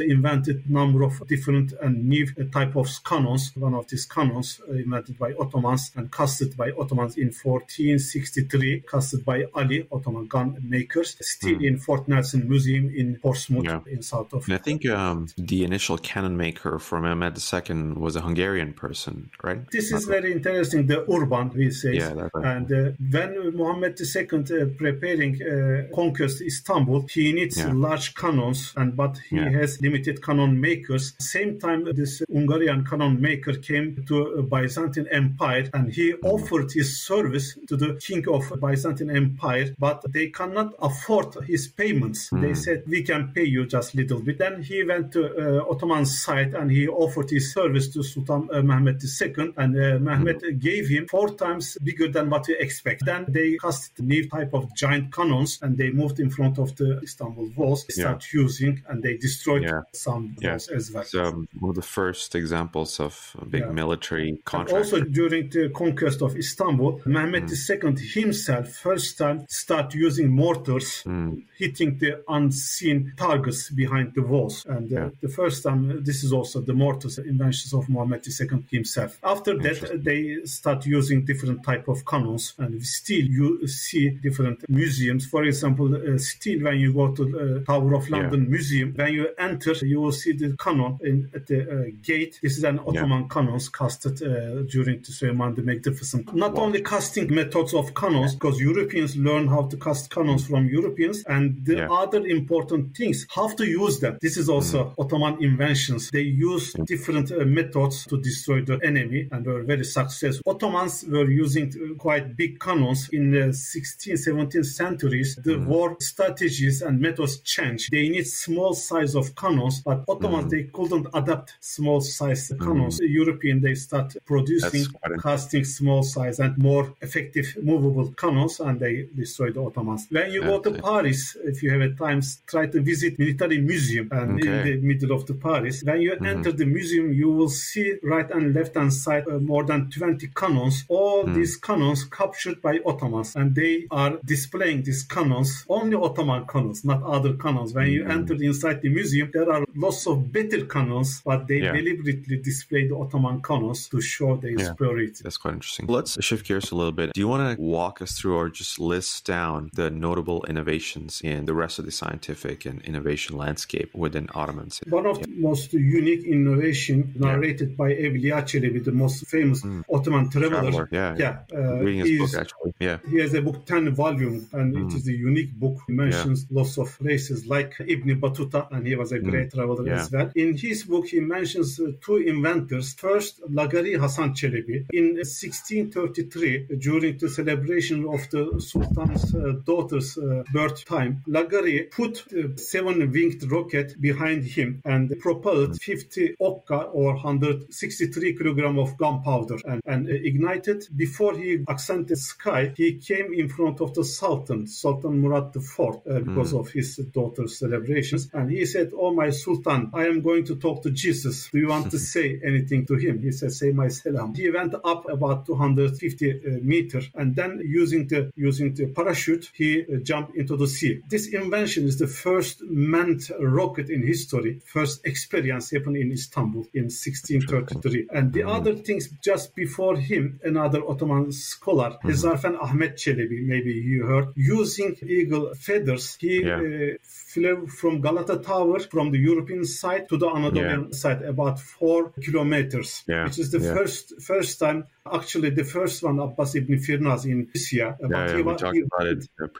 invented number of different and new type of canons. One of these canons uh, invented by Ottomans and casted by Ottomans in 1463, casted by Ali, Ottoman gun makers, still mm. in Fort Nelson Museum in Portsmouth yeah. in south of. And I think um, the initial cannon maker for Mehmed II was a Hungarian person, right? This Not is right. very interesting. The Urban, we say. Yeah, right. And uh, when Muhammad II uh, preparing uh, conquest Istanbul, he needs yeah. large cannons, and but he yeah. has limited cannon makers. Same time, this Hungarian cannon maker came to Byzantine Empire, and he mm. offered his service to the king of Byzantine Empire, but they cannot afford his payments. Mm. They said we can pay you just little bit. Then he went to uh, Ottoman side and he offered his service to Sultan uh, Mehmed II, and uh, Mehmed mm. gave him four times bigger than what we expect. Then they cast new type of giant cannons, and they moved in front of the Istanbul walls. They start yeah. using, and they destroyed yeah. some yeah. as well. So um, one of the first examples of a big military contract. also during the conquest of Istanbul, Mehmed mm. II himself first time start using mortars, mm. hitting the unseen targets behind the walls. And uh, the first time, this is also the mortars inventions of Muhammad II himself. After that, they start using different type of cannons, and still you see different museums. For example, uh, still when you go to uh, Tower of London yeah. Museum, when you enter, you will see the cannon in, at the uh, gate. This is an Ottoman yeah. cannons casted uh, during the Suleiman the Magnificent. Not wow. only casting methods of cannons, because Europeans learn how to cast cannons from Europeans, and the yeah. other important things, how to use them. This is also mm. Ottoman inventions. They use different uh, methods to destroy the enemy and were very successful. Ottomans were using quite big cannons in the 16th, 17th centuries. The mm. war strategies and methods changed. They need small size of cannons, but Ottomans, mm. they couldn't adapt small size mm. cannons. The European, they start producing, casting small size and more effective movable cannons, and they destroyed the Ottomans. When you go to Paris, if you have a time, try to visit military museum and okay. in the middle of the Paris. When you mm-hmm. enter the museum, you will see right and left hand side uh, more than 20 cannons. All mm. these cannons captured by Ottomans, and they are displaying these cannons, only Ottoman cannons, not other cannons. When you mm. enter inside the museum, there are lots of better cannons, but they yeah. deliberately display the Ottoman cannons to show their yeah. superiority. That's quite interesting. Let's shift gears a little bit. Do you want to walk us through or just list down the notable innovations in the rest of the scientific and innovation landscape within Ottomans? One of yeah. the most unique innovation narrated by Evliya Çelebi, the most famous mm. Ottoman traveler. traveler. Yeah, yeah. Uh, Reading his book, actually. Yeah. He has a book, 10 volume, and mm. it is a unique book. He mentions lots of races like Ibn Battuta, and he was a great mm. traveler yeah. as well. In his book, he mentions uh, two inventors. First, Lagari Hasan Çelebi. In 1633, during the celebration of the Sultan's uh, daughter's uh, birth time, Lagari put a seven-winged rocket behind him and propelled 50 okka or 163 kilogram of gunpowder and, and ignited. Before he ascended sky, he came in front of the Sultan, Sultan Murad IV, uh, because mm. of his daughter's celebrations. And he said, Oh, my Sultan, I am going to talk to Jesus. Do you want to say anything to him? He said, Say my salam. He went up about 250 uh, meters and then using the using the parachute, he uh, jumped into the sea. This invention is the first manned rocket in history. First experience happened in Istanbul in 1633. And the mm. other things just before him, another Ottoman scholar, mm. Zarfen Ahmet Çelebi, maybe you heard, using eagle feathers, he yeah. uh, flew from Galata Tower from the European side to the Anatolian yeah. side, about four kilometers, yeah. which is the first first time Actually, the first one, Abbas ibn Firnas in Syria, yeah, but yeah, he, was, he,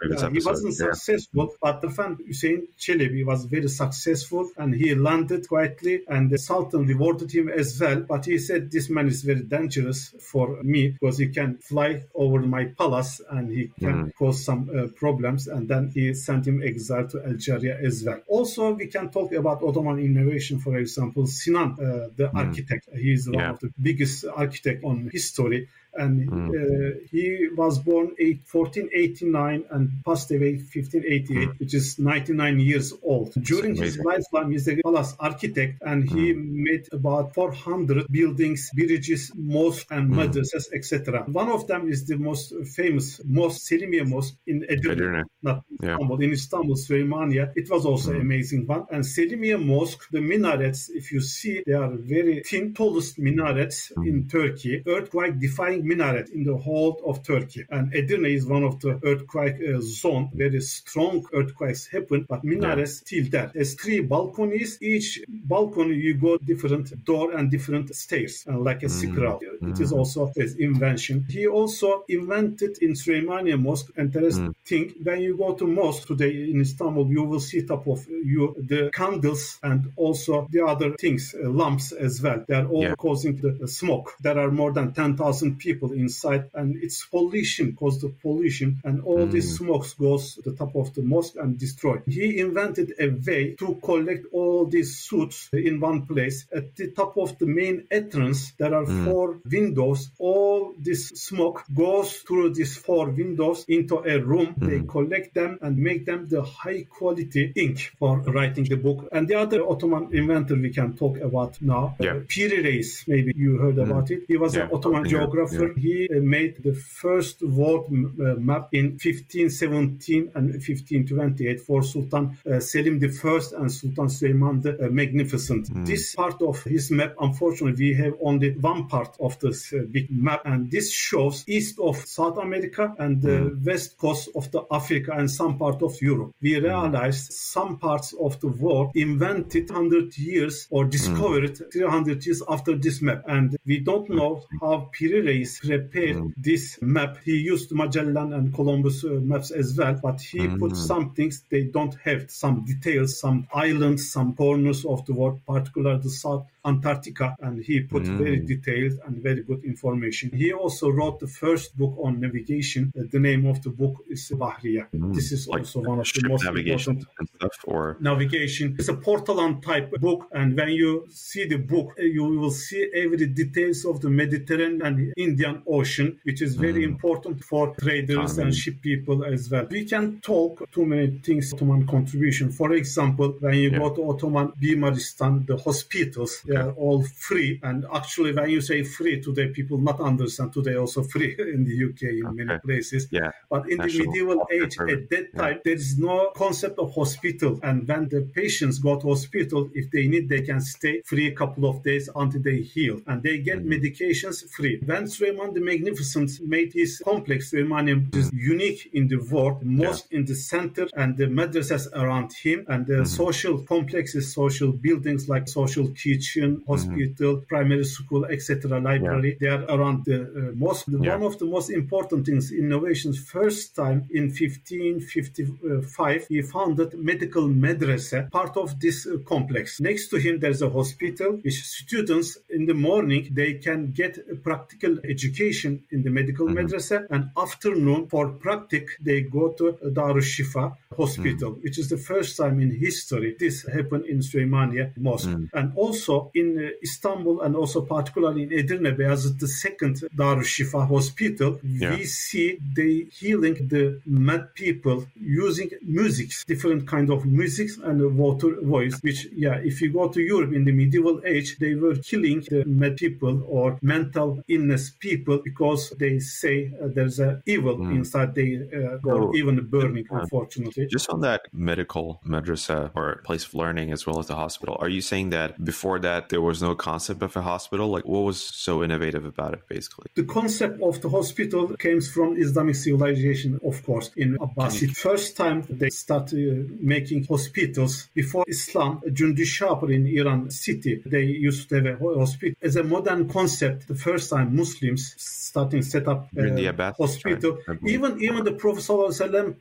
yeah, he, wasn't successful. But the fan Hussein Çelebi was very successful and he landed quietly, and the Sultan rewarded him as well. But he said, This man is very dangerous for me because he can fly over my palace and he can mm. cause some uh, problems. And then he sent him exile to Algeria as well. Also, we can talk about Ottoman innovation, for example, Sinan, uh, the mm. architect. He is one of the biggest architect on history story and mm. uh, he was born 1489 and passed away 1588, mm. which is 99 years old. During his lifetime, he's a palace architect, and he mm. made about 400 buildings, bridges, mosques, and mm. madrasas, etc. One of them is the most famous mosque, Selimiye Mosque in Edirne, not Istanbul, yeah. in Istanbul, Süleymaniye. It was also mm. amazing one. And Selimiye Mosque, the minarets, if you see, they are very thin, tallest minarets in Turkey, earthquake-defying minaret in the whole of Turkey. And Edirne is one of the earthquake uh, zone, very strong earthquakes happen, but minarets yeah. still there. There's three balconies. Each balcony you go different door and different stairs, and like a mm. scroll. Mm. It is also his invention. He also invented in Süleymaniye Mosque. Interesting mm. thing when you go to mosque today in Istanbul, you will see top of you the candles and also the other things, uh, lamps as well. They are all yeah. causing the smoke. There are more than 10,000 people inside and it's pollution, caused the pollution and all mm. this smoke goes to the top of the mosque and destroyed He invented a way to collect all these suits in one place. At the top of the main entrance, there are mm. four windows. All this smoke goes through these four windows into a room. Mm. They collect them and make them the high quality ink for writing the book. And the other Ottoman inventor we can talk about now, yeah. uh, Piri Reis, maybe you heard mm. about it. He was yeah. an Ottoman geographer. He made the first world uh, map in 1517 and 1528 for Sultan uh, Selim I and Sultan Süleyman the uh, Magnificent. Mm. This part of his map, unfortunately, we have only one part of this big map, and this shows east of South America and the mm. west coast of the Africa and some part of Europe. We hmm. realized some parts of the world invented 100 years or discovered mm. 300 years after this map, and we don't know how Piri Reis prepared mm. this map. He used Magellan and Columbus uh, maps as well, but he mm. put some things they don't have, some details, some islands, some corners of the world, particularly the South Antarctica, and he put mm. very detailed and very good information. He also wrote the first book on navigation. Uh, the name of the book is Bahriya. Mm. This is like also one of the most important stuff, or navigation. It's a Portolan type book, and when you see the book, uh, you will see every details of the Mediterranean and Indian Ocean, which is very mm. important for traders and ship people as well. We can talk too many things Ottoman contribution. For example, when you yeah. go to Ottoman Bimaristan, the hospitals they are all free. And actually, when you say free today, people not understand today also free in the UK in okay. many places. Yeah. But in National the medieval age, at that time, yeah. there is no concept of hospital. And when the patients go to hospital, if they need, they can stay free a couple of days until they heal. And they get mm-hmm. medications free. When Suleiman the Magnificent made his complex, Suleimanium is unique in the world, most yeah. in the center and the madrasas around him and the mm-hmm. social complexes, social buildings like social kitchen mm-hmm. hospital, mm-hmm. primary school, etc., library. Yeah. They are around the uh, mosque. Yeah. One of the most important things, innovations, first time in 1555, he founded medical madrasa, part of this uh, complex. Next to him, there's a hospital, which students in the morning, they can get practical education in the medical mm-hmm. madrasa, and afternoon for practic, they go to Darus Shifa hospital, mm-hmm. which is the first time in history this happened in Süleymaniye Mosque. Mm. And also in uh, Istanbul and also particularly in Edirne, Beyazıt, the second Darüşşifa hospital, yeah. we see they healing the mad people using music, different kind of music and water voice, which, yeah, if you go to Europe in the medieval age, they were killing the mad people or mental illness people because they say uh, there's an evil mm. inside they uh, or oh, even burning, unfortunately. Just on that medical madrasa or place of learning as well as the hospital, are you saying that before that there was no concept of a hospital? Like, what was so innovative about it, basically? The concept of the hospital came from Islamic civilization, of course, in Abbasid. First time they started uh, making hospitals before Islam, Jundi Shapur in Iran city, they used to have a hospital. As a modern concept, the first time Muslims starting set up a hospital. Even even the Prophet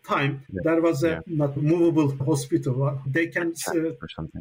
time, yeah. there was a not movable hospital. They can uh,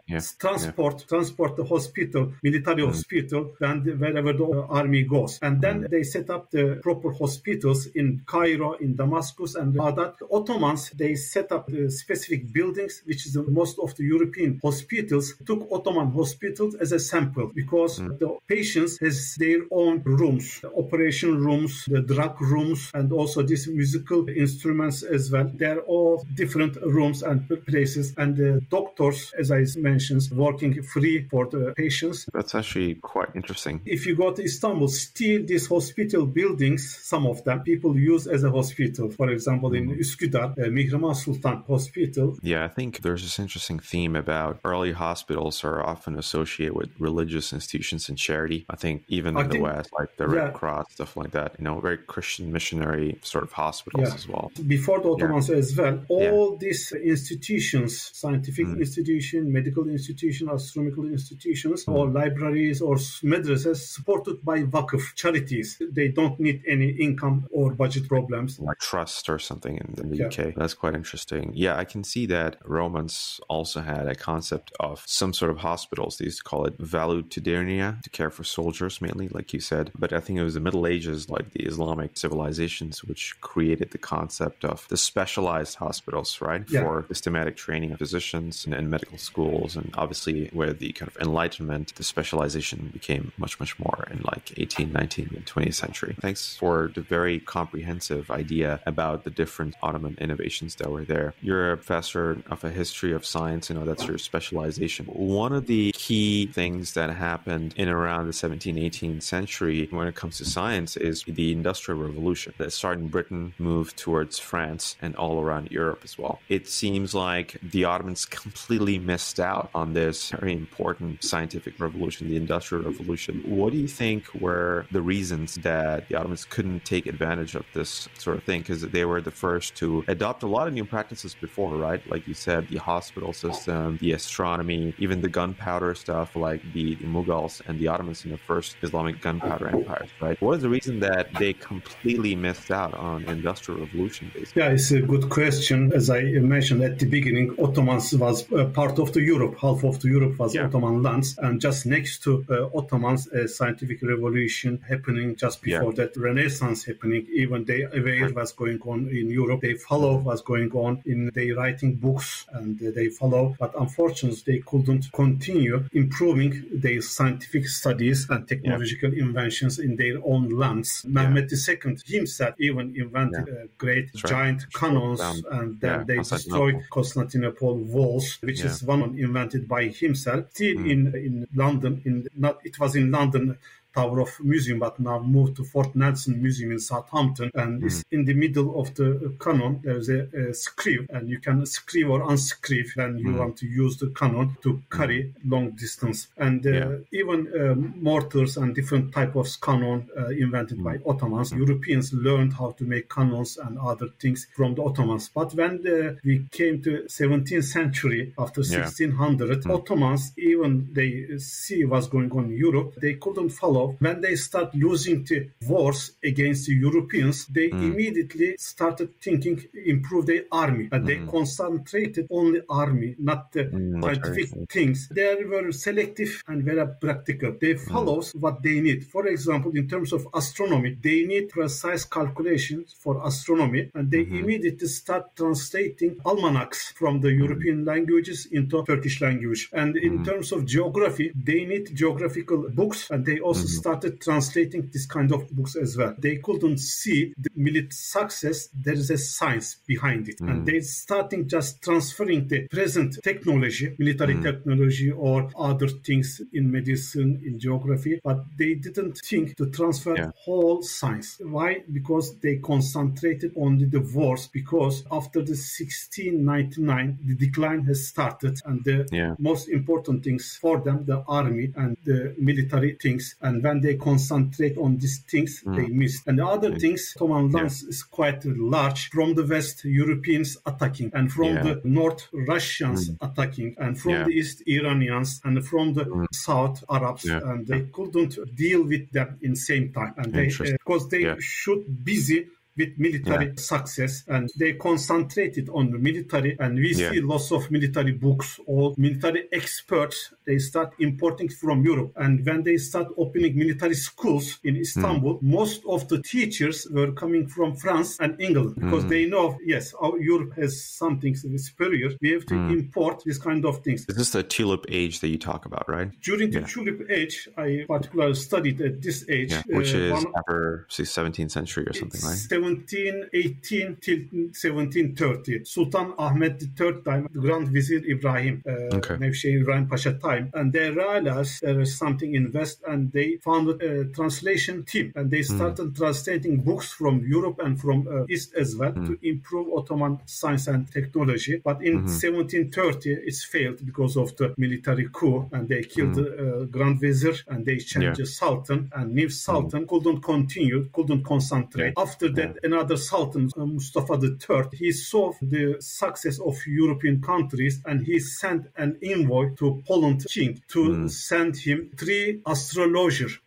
yeah. transport transport the hospital, military mm. hospital, and wherever the army goes. And then mm. they set up the proper hospitals in Cairo, in Damascus, and Baghdad. The Ottomans they set up the specific buildings, which is the, most of the European hospitals took Ottoman hospitals as a sample because mm. the patients has their own rooms, operation rooms, the drug rooms, and also these musical instruments as well. They're all different rooms and places, and the doctors, as I mentioned, working free for the patients. That's actually quite interesting. If you go to Istanbul, still these hospital buildings, some of them people use as a hospital. For example, in mm-hmm. Üsküdar, uh, Mihrimah Sultan Hospital. Yeah, I think there's this interesting theme about early hospitals are often associated with religious institutions and charity. I think even in I the think, West, like the Red yeah. Cross, stuff like that, you know, very Christian missionary sort of hospitals yeah. as well. Before the Ottomans yeah. as well, all these institutions, scientific mm. institution, medical institution, astronomical institutions, mm. or libraries or madrasas supported by Vakıf charities. They don't need any income or budget problems. Like trust or something in, the yeah. UK. That's quite interesting. Yeah, I can see that Romans also had a concept of some sort of hospitals. They used to call it valetudinaria to care for soldiers mainly, like you said. But I think it was the Middle Ages, like the Islamic civilizations, which created the concept of the specialized hospitals, right? Yeah. For systematic training of physicians and, and medical schools. And obviously, where the kind of Enlightenment, the specialization became much, much more in like 18, 19, and 20th century. Thanks for the very comprehensive idea about the different Ottoman innovations that were there. You're a professor of a history of science, you know, that's your specialization. One of the key things that happened in around the 17th, 18th century when it comes to science is the Industrial Revolution that started in Britain, moved towards France and all around Europe as well. It seems like the Ottomans completely missed out on this very important scientific revolution, the Industrial Revolution. What do you think were the reasons that the Ottomans couldn't take advantage of this sort of thing? Because they were the first to adopt a lot of new practices before, right? Like you said, the hospital system, the astronomy, even the gunpowder stuff, like the, the Mughals and the Ottomans in the first Islamic gunpowder empires, right? What is the reason that they completely missed out on industrial revolution? Basically? Yeah, it's a good question. As I mentioned at the beginning, Ottomans was uh, part of the Europe. Half of the Europe was yeah. Ottoman lands, and just next to uh, Ottomans, a scientific revolution happening just before yeah. that Renaissance happening. Even they aware was going on in Europe. They follow was going on in they writing books and they follow, but unfortunately they couldn't continue improving their scientific studies and technological yeah. inventions in their own lands. Yeah. Mehmed II himself even invented yeah. great giant cannons and then they destroyed Constantinople walls, which is one invented by himself. Still mm. in in London, in not it was in London Tower of Museum, but now moved to Fort Nelson Museum in Southampton. And mm. in the middle of the cannon, there's a, a screw, and you can screw or unscrew when you mm. want to use the cannon to carry mm. long distance. And uh, yeah. even uh, mortars and different type of cannon uh, invented mm. by Ottomans. Mm. Europeans learned how to make cannons and other things from the Ottomans. But when the, we came to 17th century, after yeah. 1600, mm. Ottomans, even they see what's going on in Europe, they couldn't follow when they start losing the wars against the Europeans, they mm. immediately started thinking improve their army. And mm. they concentrated on the army, not the mm, scientific things. They were selective and very practical. They mm. follows what they need. For example, in terms of astronomy, they need precise calculations for astronomy, and they mm-hmm. immediately start translating almanacs from the mm. European languages into Turkish language. And in mm. terms of geography, they need geographical books, and they also started translating this kind of books as well. They couldn't see the military success. There is a science behind it. Mm. And they starting just transferring the present technology, military mm. technology or other things in medicine, in geography, but they didn't think to transfer yeah. whole science. Why? Because they concentrated on the wars because after the 1699, the decline has started and the yeah. most important things for them, the army and the military things. And when they concentrate on these things, mm. they miss. And the other things, Ottoman lands yeah. is quite large from the West Europeans attacking and from yeah. the North Russians mm. attacking and from yeah. the East Iranians and from the mm. South Arabs. And they couldn't deal with them in same time. And they, uh, because they should busy with military yeah. success and they concentrated on the military and we yeah. see lots of military books or military experts they start importing from Europe and when they start opening military schools in Istanbul mm. most of the teachers were coming from France and England because mm. they know yes our Europe has something superior we have to mm. import this kind of things is this the tulip age that you talk about right during the tulip age I particularly studied at this age which uh, is one, after say 17th century or something right 1718 till 1730. Sultan Ahmed III time, Grand Vizier Ibrahim, uh, okay. Nevşehir Ibrahim Pasha time, and they realized there is something in West, and they founded a translation team, and they hmm. started mm. translating books from Europe and from uh, East as well mm. to improve Ottoman science and technology. But in mm-hmm. 1730, it's failed because of the military coup, and they killed mm. the uh, Grand Vizier, and they changed yeah. the Sultan, and new Sultan hmm. couldn't continue, couldn't concentrate. After that, another Sultan, uh, Mustafa III, he saw the success of European countries and he sent an envoy to Poland king to mm. send him three astrologers,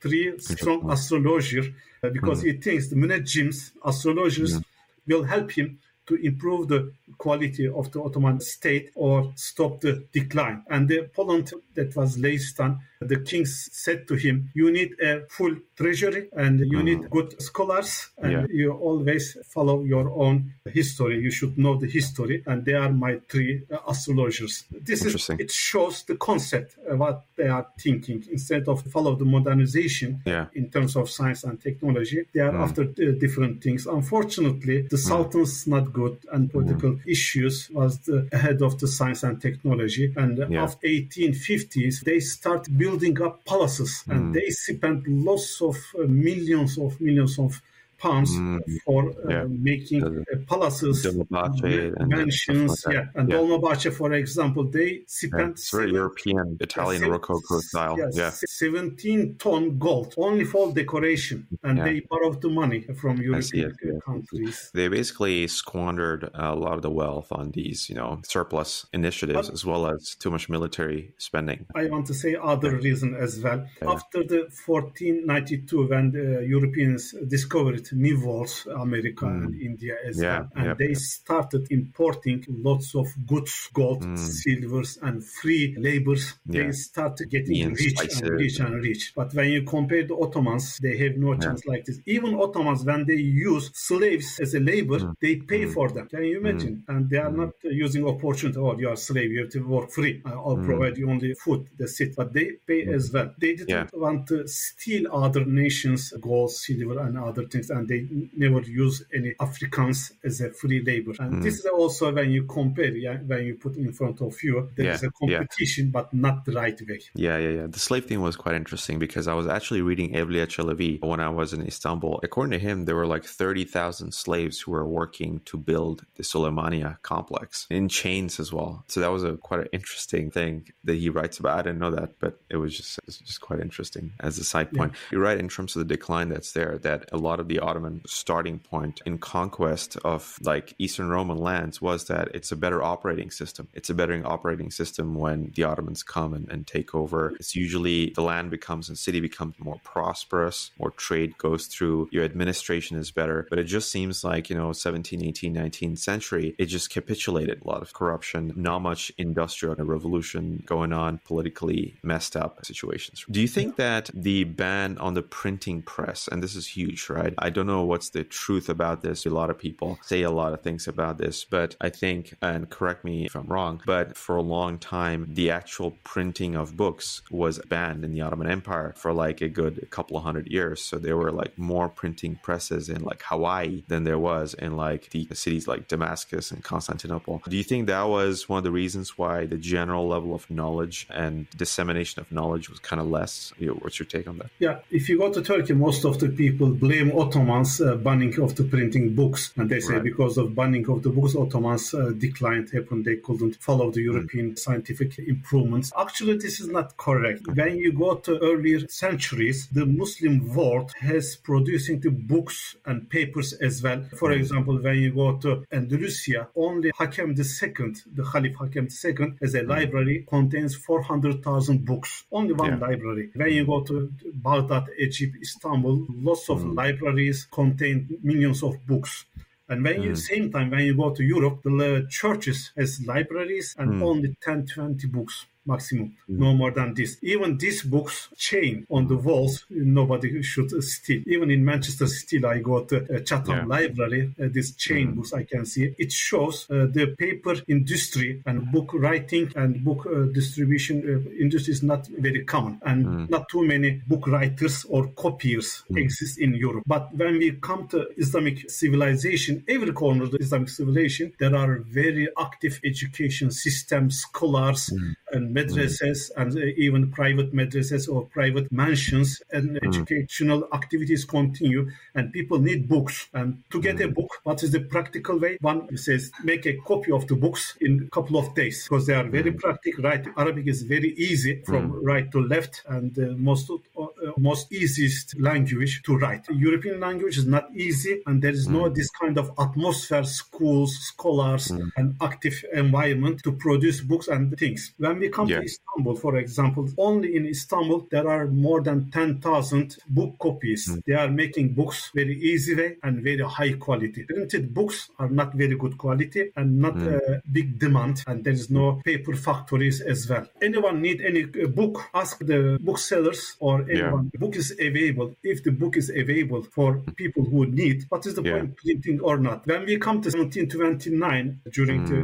three strong astrologers, uh, because mm. he thinks the Munajjims, astrologers, yeah. will help him to improve the quality of the Ottoman state or stop the decline. And the Poland that was Leistan, the king said to him, you need a full treasury and you mm. need good scholars and yeah. you always follow your own history. You should know the history and they are my three astrologers. This is, it shows the concept of what they are thinking. Instead of follow the modernization yeah. in terms of science and technology, they are mm. after different things. Unfortunately, the mm. Sultan's not good and political issues was the, ahead of the science and technology. And yeah. after 1850s, they start building up palaces mm. and they spent lots of uh, millions of millions of pounds mm, for uh, yeah. making uh, palaces, mansions. Like yeah, and yeah. Dolmabahce, for example, they spent yeah, European, Italian Rococo style. Yeah, 17 ton gold only for decoration, and they borrowed the money from European countries. They basically squandered a lot of the wealth on these, you know, surplus initiatives but, as well as too much military spending. I want to say other reason as well. After the 1492, when the Europeans discovered worlds, America mm. and India as yeah, well. And they started importing lots of goods, gold, mm. silvers, and free labors. Yeah. They started getting rich and rich and rich. But when you compare the Ottomans, they have no chance like this. Even Ottomans, when they use slaves as a labor, mm. they pay hmm. for them. Can you imagine? Hmm. And they are hmm. not using opportunity, oh, you are a slave, you have to work free. I'll provide you only food, that's it. But they pay as well. They didn't want to steal other nations' gold, silver, and other things. And and they never use any Africans as a free labor. And mm. this is also when you compare, yeah, when you put in front of you, there yeah, is a competition, yeah. but not the right way. Yeah, yeah, yeah. The slave thing was quite interesting because I was actually reading Evliya Çelebi when I was in Istanbul. According to him, there were like 30,000 slaves who were working to build the Suleymaniye complex in chains as well. So that was a quite an interesting thing that he writes about. I didn't know that, but it was just, it was just quite interesting as a side point. You're right in terms of the decline that's there, that a lot of the Ottoman starting point in conquest of like Eastern Roman lands was that it's a better operating system. It's a better operating system when the Ottomans come and, and take over. It's usually the land becomes and city becomes more prosperous, more trade goes through, your administration is better. But it just seems like, you know, 17, 18, 19th century, it just capitulated a lot of corruption, not much industrial revolution going on, politically messed up situations. Do you think that the ban on the printing press, and this is huge, right? I don't don't know what's the truth about this. A lot of people say a lot of things about this, but I think, and correct me if I'm wrong, but for a long time, the actual printing of books was banned in the Ottoman Empire for like a good couple of hundred years. So there were like more printing presses in like Hawaii than there was in like the cities like Damascus and Constantinople. Do you think that was one of the reasons why the general level of knowledge and dissemination of knowledge was kind of less? What's your take on that? Yeah, if you go to Turkey, most of the people blame Ottoman Ottomans uh, banning of the printing books. And they say right. because of banning of the books, Ottomans uh, declined happened. They couldn't follow the European mm. scientific improvements. Actually, this is not correct. When you go to earlier centuries, the Muslim world has producing the books and papers as well. For mm. example, when you go to Andalusia, only Hakem II, the Caliph Hakem II, as a mm. library contains 400,000 books. Only one yeah. library. When you go to Baghdad, Egypt, Istanbul, lots of mm. libraries libraries contain millions of books. And when you hmm. same time when you go to Europe, the churches has libraries and hmm. only 10, 20 books maximum, no more than this. Even these books chain on the walls, nobody should steal. Even in Manchester still I got uh, Chetham Yeah. Library, uh, this chain books I can see. It shows uh, the paper industry and book writing and book uh, distribution uh, industry is not very common and not too many book writers or copiers exist in Europe. But when we come to Islamic civilization, every corner of the Islamic civilization, there are very active education systems, scholars, and madrasas, and uh, even private madrasas or private mansions, and educational activities continue. And people need books. And to get a book, what is the practical way? One says make a copy of the books in a couple of days because they are very practical. Right, Arabic is very easy from right to left, and uh, most uh, most easiest language to write. European language is not easy, and there is no this kind of atmosphere, schools, scholars, and active environment to produce books and things. When we come Yeah. to Istanbul, for example, only in Istanbul there are more than ten thousand book copies. They are making books very easy way and very high quality. Printed books are not very good quality and not uh, big demand, and there is no paper factories as well. Anyone need any uh, book? Ask the booksellers or anyone. Book is available. If the book is available for people who need, what is the Yeah. point printing or not? When we come to 1729 during the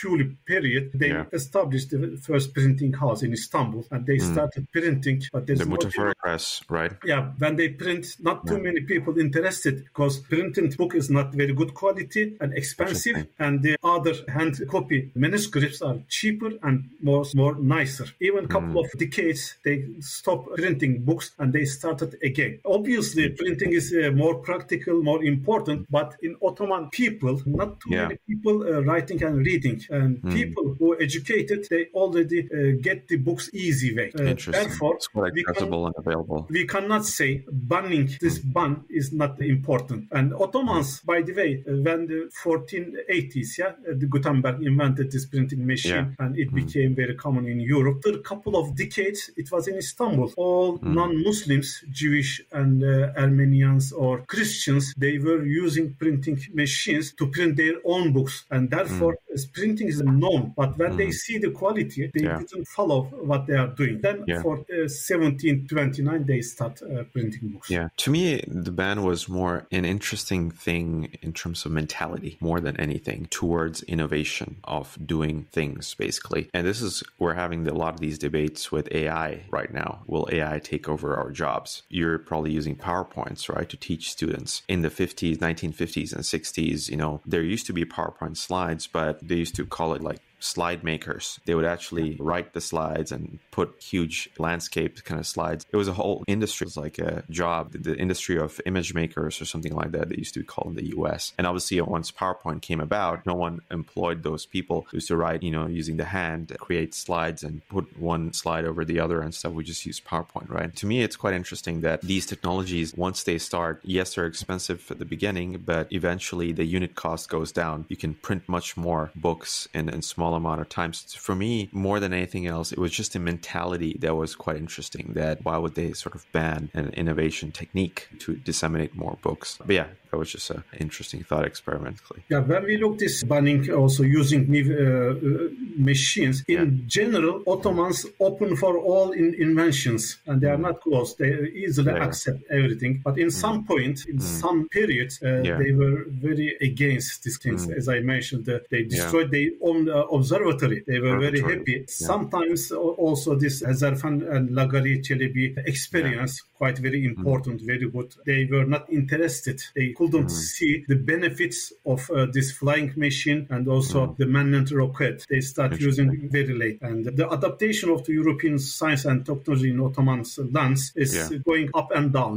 tulip period, they Yeah. established the first printing house in Istanbul, and they started printing. But there's The no Mutafarriq press, right? yeah, when they print, not too many people interested because printed book is not very good quality and expensive, and the other hand copy manuscripts are cheaper and more more nicer. Even a couple of decades, they stopped printing books and they started again. Obviously, printing is uh, more practical, more important, but in Ottoman people, not too Yeah. many people uh, writing and reading, and people who are educated, they already uh, get the books easy way. Uh, Therefore, it's quite we can- and available. we cannot say banning this ban is not important. And Ottomans, by the way, uh, when the 1480s, yeah, uh, the Gutenberg invented this printing machine Yeah. and it became very common in Europe. After a couple of decades, it was in Istanbul. All non-Muslims, Jewish and uh, Armenians or Christians, they were using printing machines to print their own books. And therefore, as printing is known. But when they see the quality, they Yeah. didn't follow what they are doing. Then Yeah. for uh, 1729 they start uh, printing books. Yeah. To me, the ban was more an interesting thing in terms of mentality more than anything towards innovation of doing things, basically. And this is, we're having a lot of these debates with AI right now. Will AI take over our jobs? You're probably using PowerPoints, right, to teach students. In the 50s, 1950s, and 60s, you know, there used to be PowerPoint slides, but they used to call it like slide makers. They would actually write the slides and put huge landscape kind of slides. It was a whole industry. It was like a job, the industry of image makers or something like that. They used to be called in the US. And obviously, once PowerPoint came about, no one employed those people who used to write, you know, using the hand, create slides and put one slide over the other and stuff. We just use PowerPoint, right? To me, it's quite interesting that these technologies, once they start, yes, they're expensive at the beginning, but eventually the unit cost goes down. You can print much more books in, in small amount of time. So for me, more than anything else, it was just a mentality that was quite interesting. That why would they sort of ban an innovation technique to disseminate more books? But yeah, that was just an interesting thought experimentally. Yeah, when we look this banning also using new uh, uh, machines, in general, Ottomans open for all in inventions and they are not closed. They easily Yeah. accept everything. But in some point, in some periods, uh, Yeah. they were very against these things. As I mentioned, uh, they destroyed their own uh, observatory. They were very happy. yeah. Sometimes also this Hazarfen and Lagari Çelebi experience quite very important, very good. They were not interested. They couldn't see the benefits of uh, this flying machine and also the manned rocket. They start using very late. And the adaptation of the European science and technology in Ottoman's lands is Yeah. going up and down,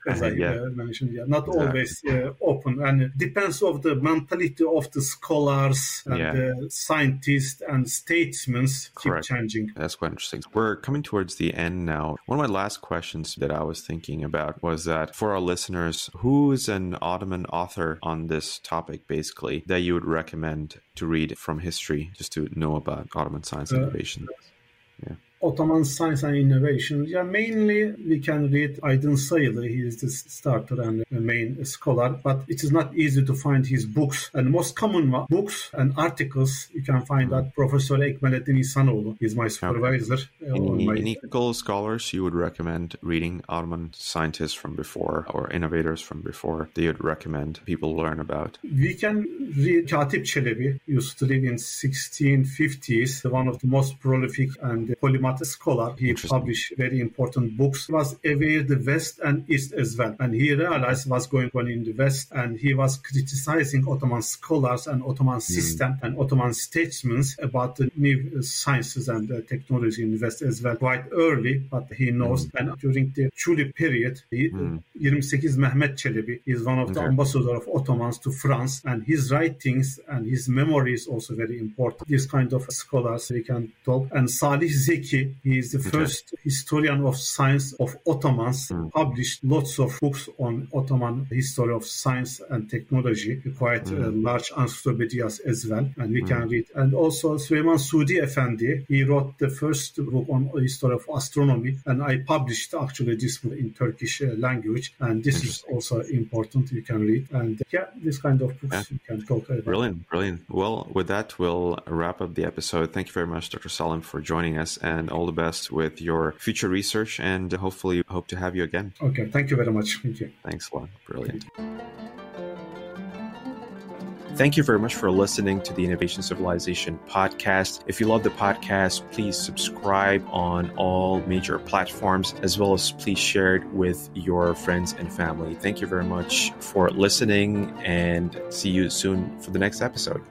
as I Yeah. uh, mentioned. Yeah, not Exactly. always uh, open, and it depends of the mentality of the scholars and Yeah. the scientists and statesmen keep Correct. changing. That's quite interesting. We're coming towards the end now. One of my last questions that I was thinking about was that for our listeners, who is an Ottoman author on this topic, basically, that you would recommend to read from history just to know about Ottoman science Uh, innovation? Ottoman science and innovation, yeah, mainly we can read Aydın Sayılı. He is the starter and the main scholar, but it is not easy to find his books. And most common books and articles you can find that Professor Ekmeleddin İhsanoğlu is my supervisor. Uh, any, my... any scholars you would recommend reading Ottoman scientists from before or innovators from before that you'd recommend people learn about? We can read Katip Çelebi, used to live in 1650s, one of the most prolific and polymath scholar. He published very important books. He was aware the West and East as well. And he realized what's going on in the West and he was criticizing Ottoman scholars and Ottoman mm. system and Ottoman statesmen about the new sciences and technology in the West as well quite early, but he knows. Mm. And during the Tulip period, he, mm. 28 Mehmet Çelebi is one of the okay. ambassador of Ottomans to France and his writings and his memory is also very important. This kind of scholars we can talk. And Salih Zeki, he is the okay. first historian of science of Ottomans, mm. published lots of books on Ottoman history of science and technology, quite mm. uh, large encyclopedias as well, and we mm. can read. And also Süleyman Sudi Efendi, he wrote the first book on history of astronomy, and I published actually this book in Turkish uh, language, and this is also important. You can read, and yeah, this kind of books yeah. you can talk about. Brilliant, brilliant. Well, with that, we'll wrap up the episode. Thank you very much, Dr. Salim, for joining us, and all the best with your future research, and hopefully hope to have you again. Okay, thank you very much. Thank you. Thanks a lot. Brilliant. Thank you very much for listening to the Innovation Civilization podcast. If you love the podcast, please subscribe on all major platforms, as well as please share it with your friends and family. Thank you very much for listening and see you soon for the next episode.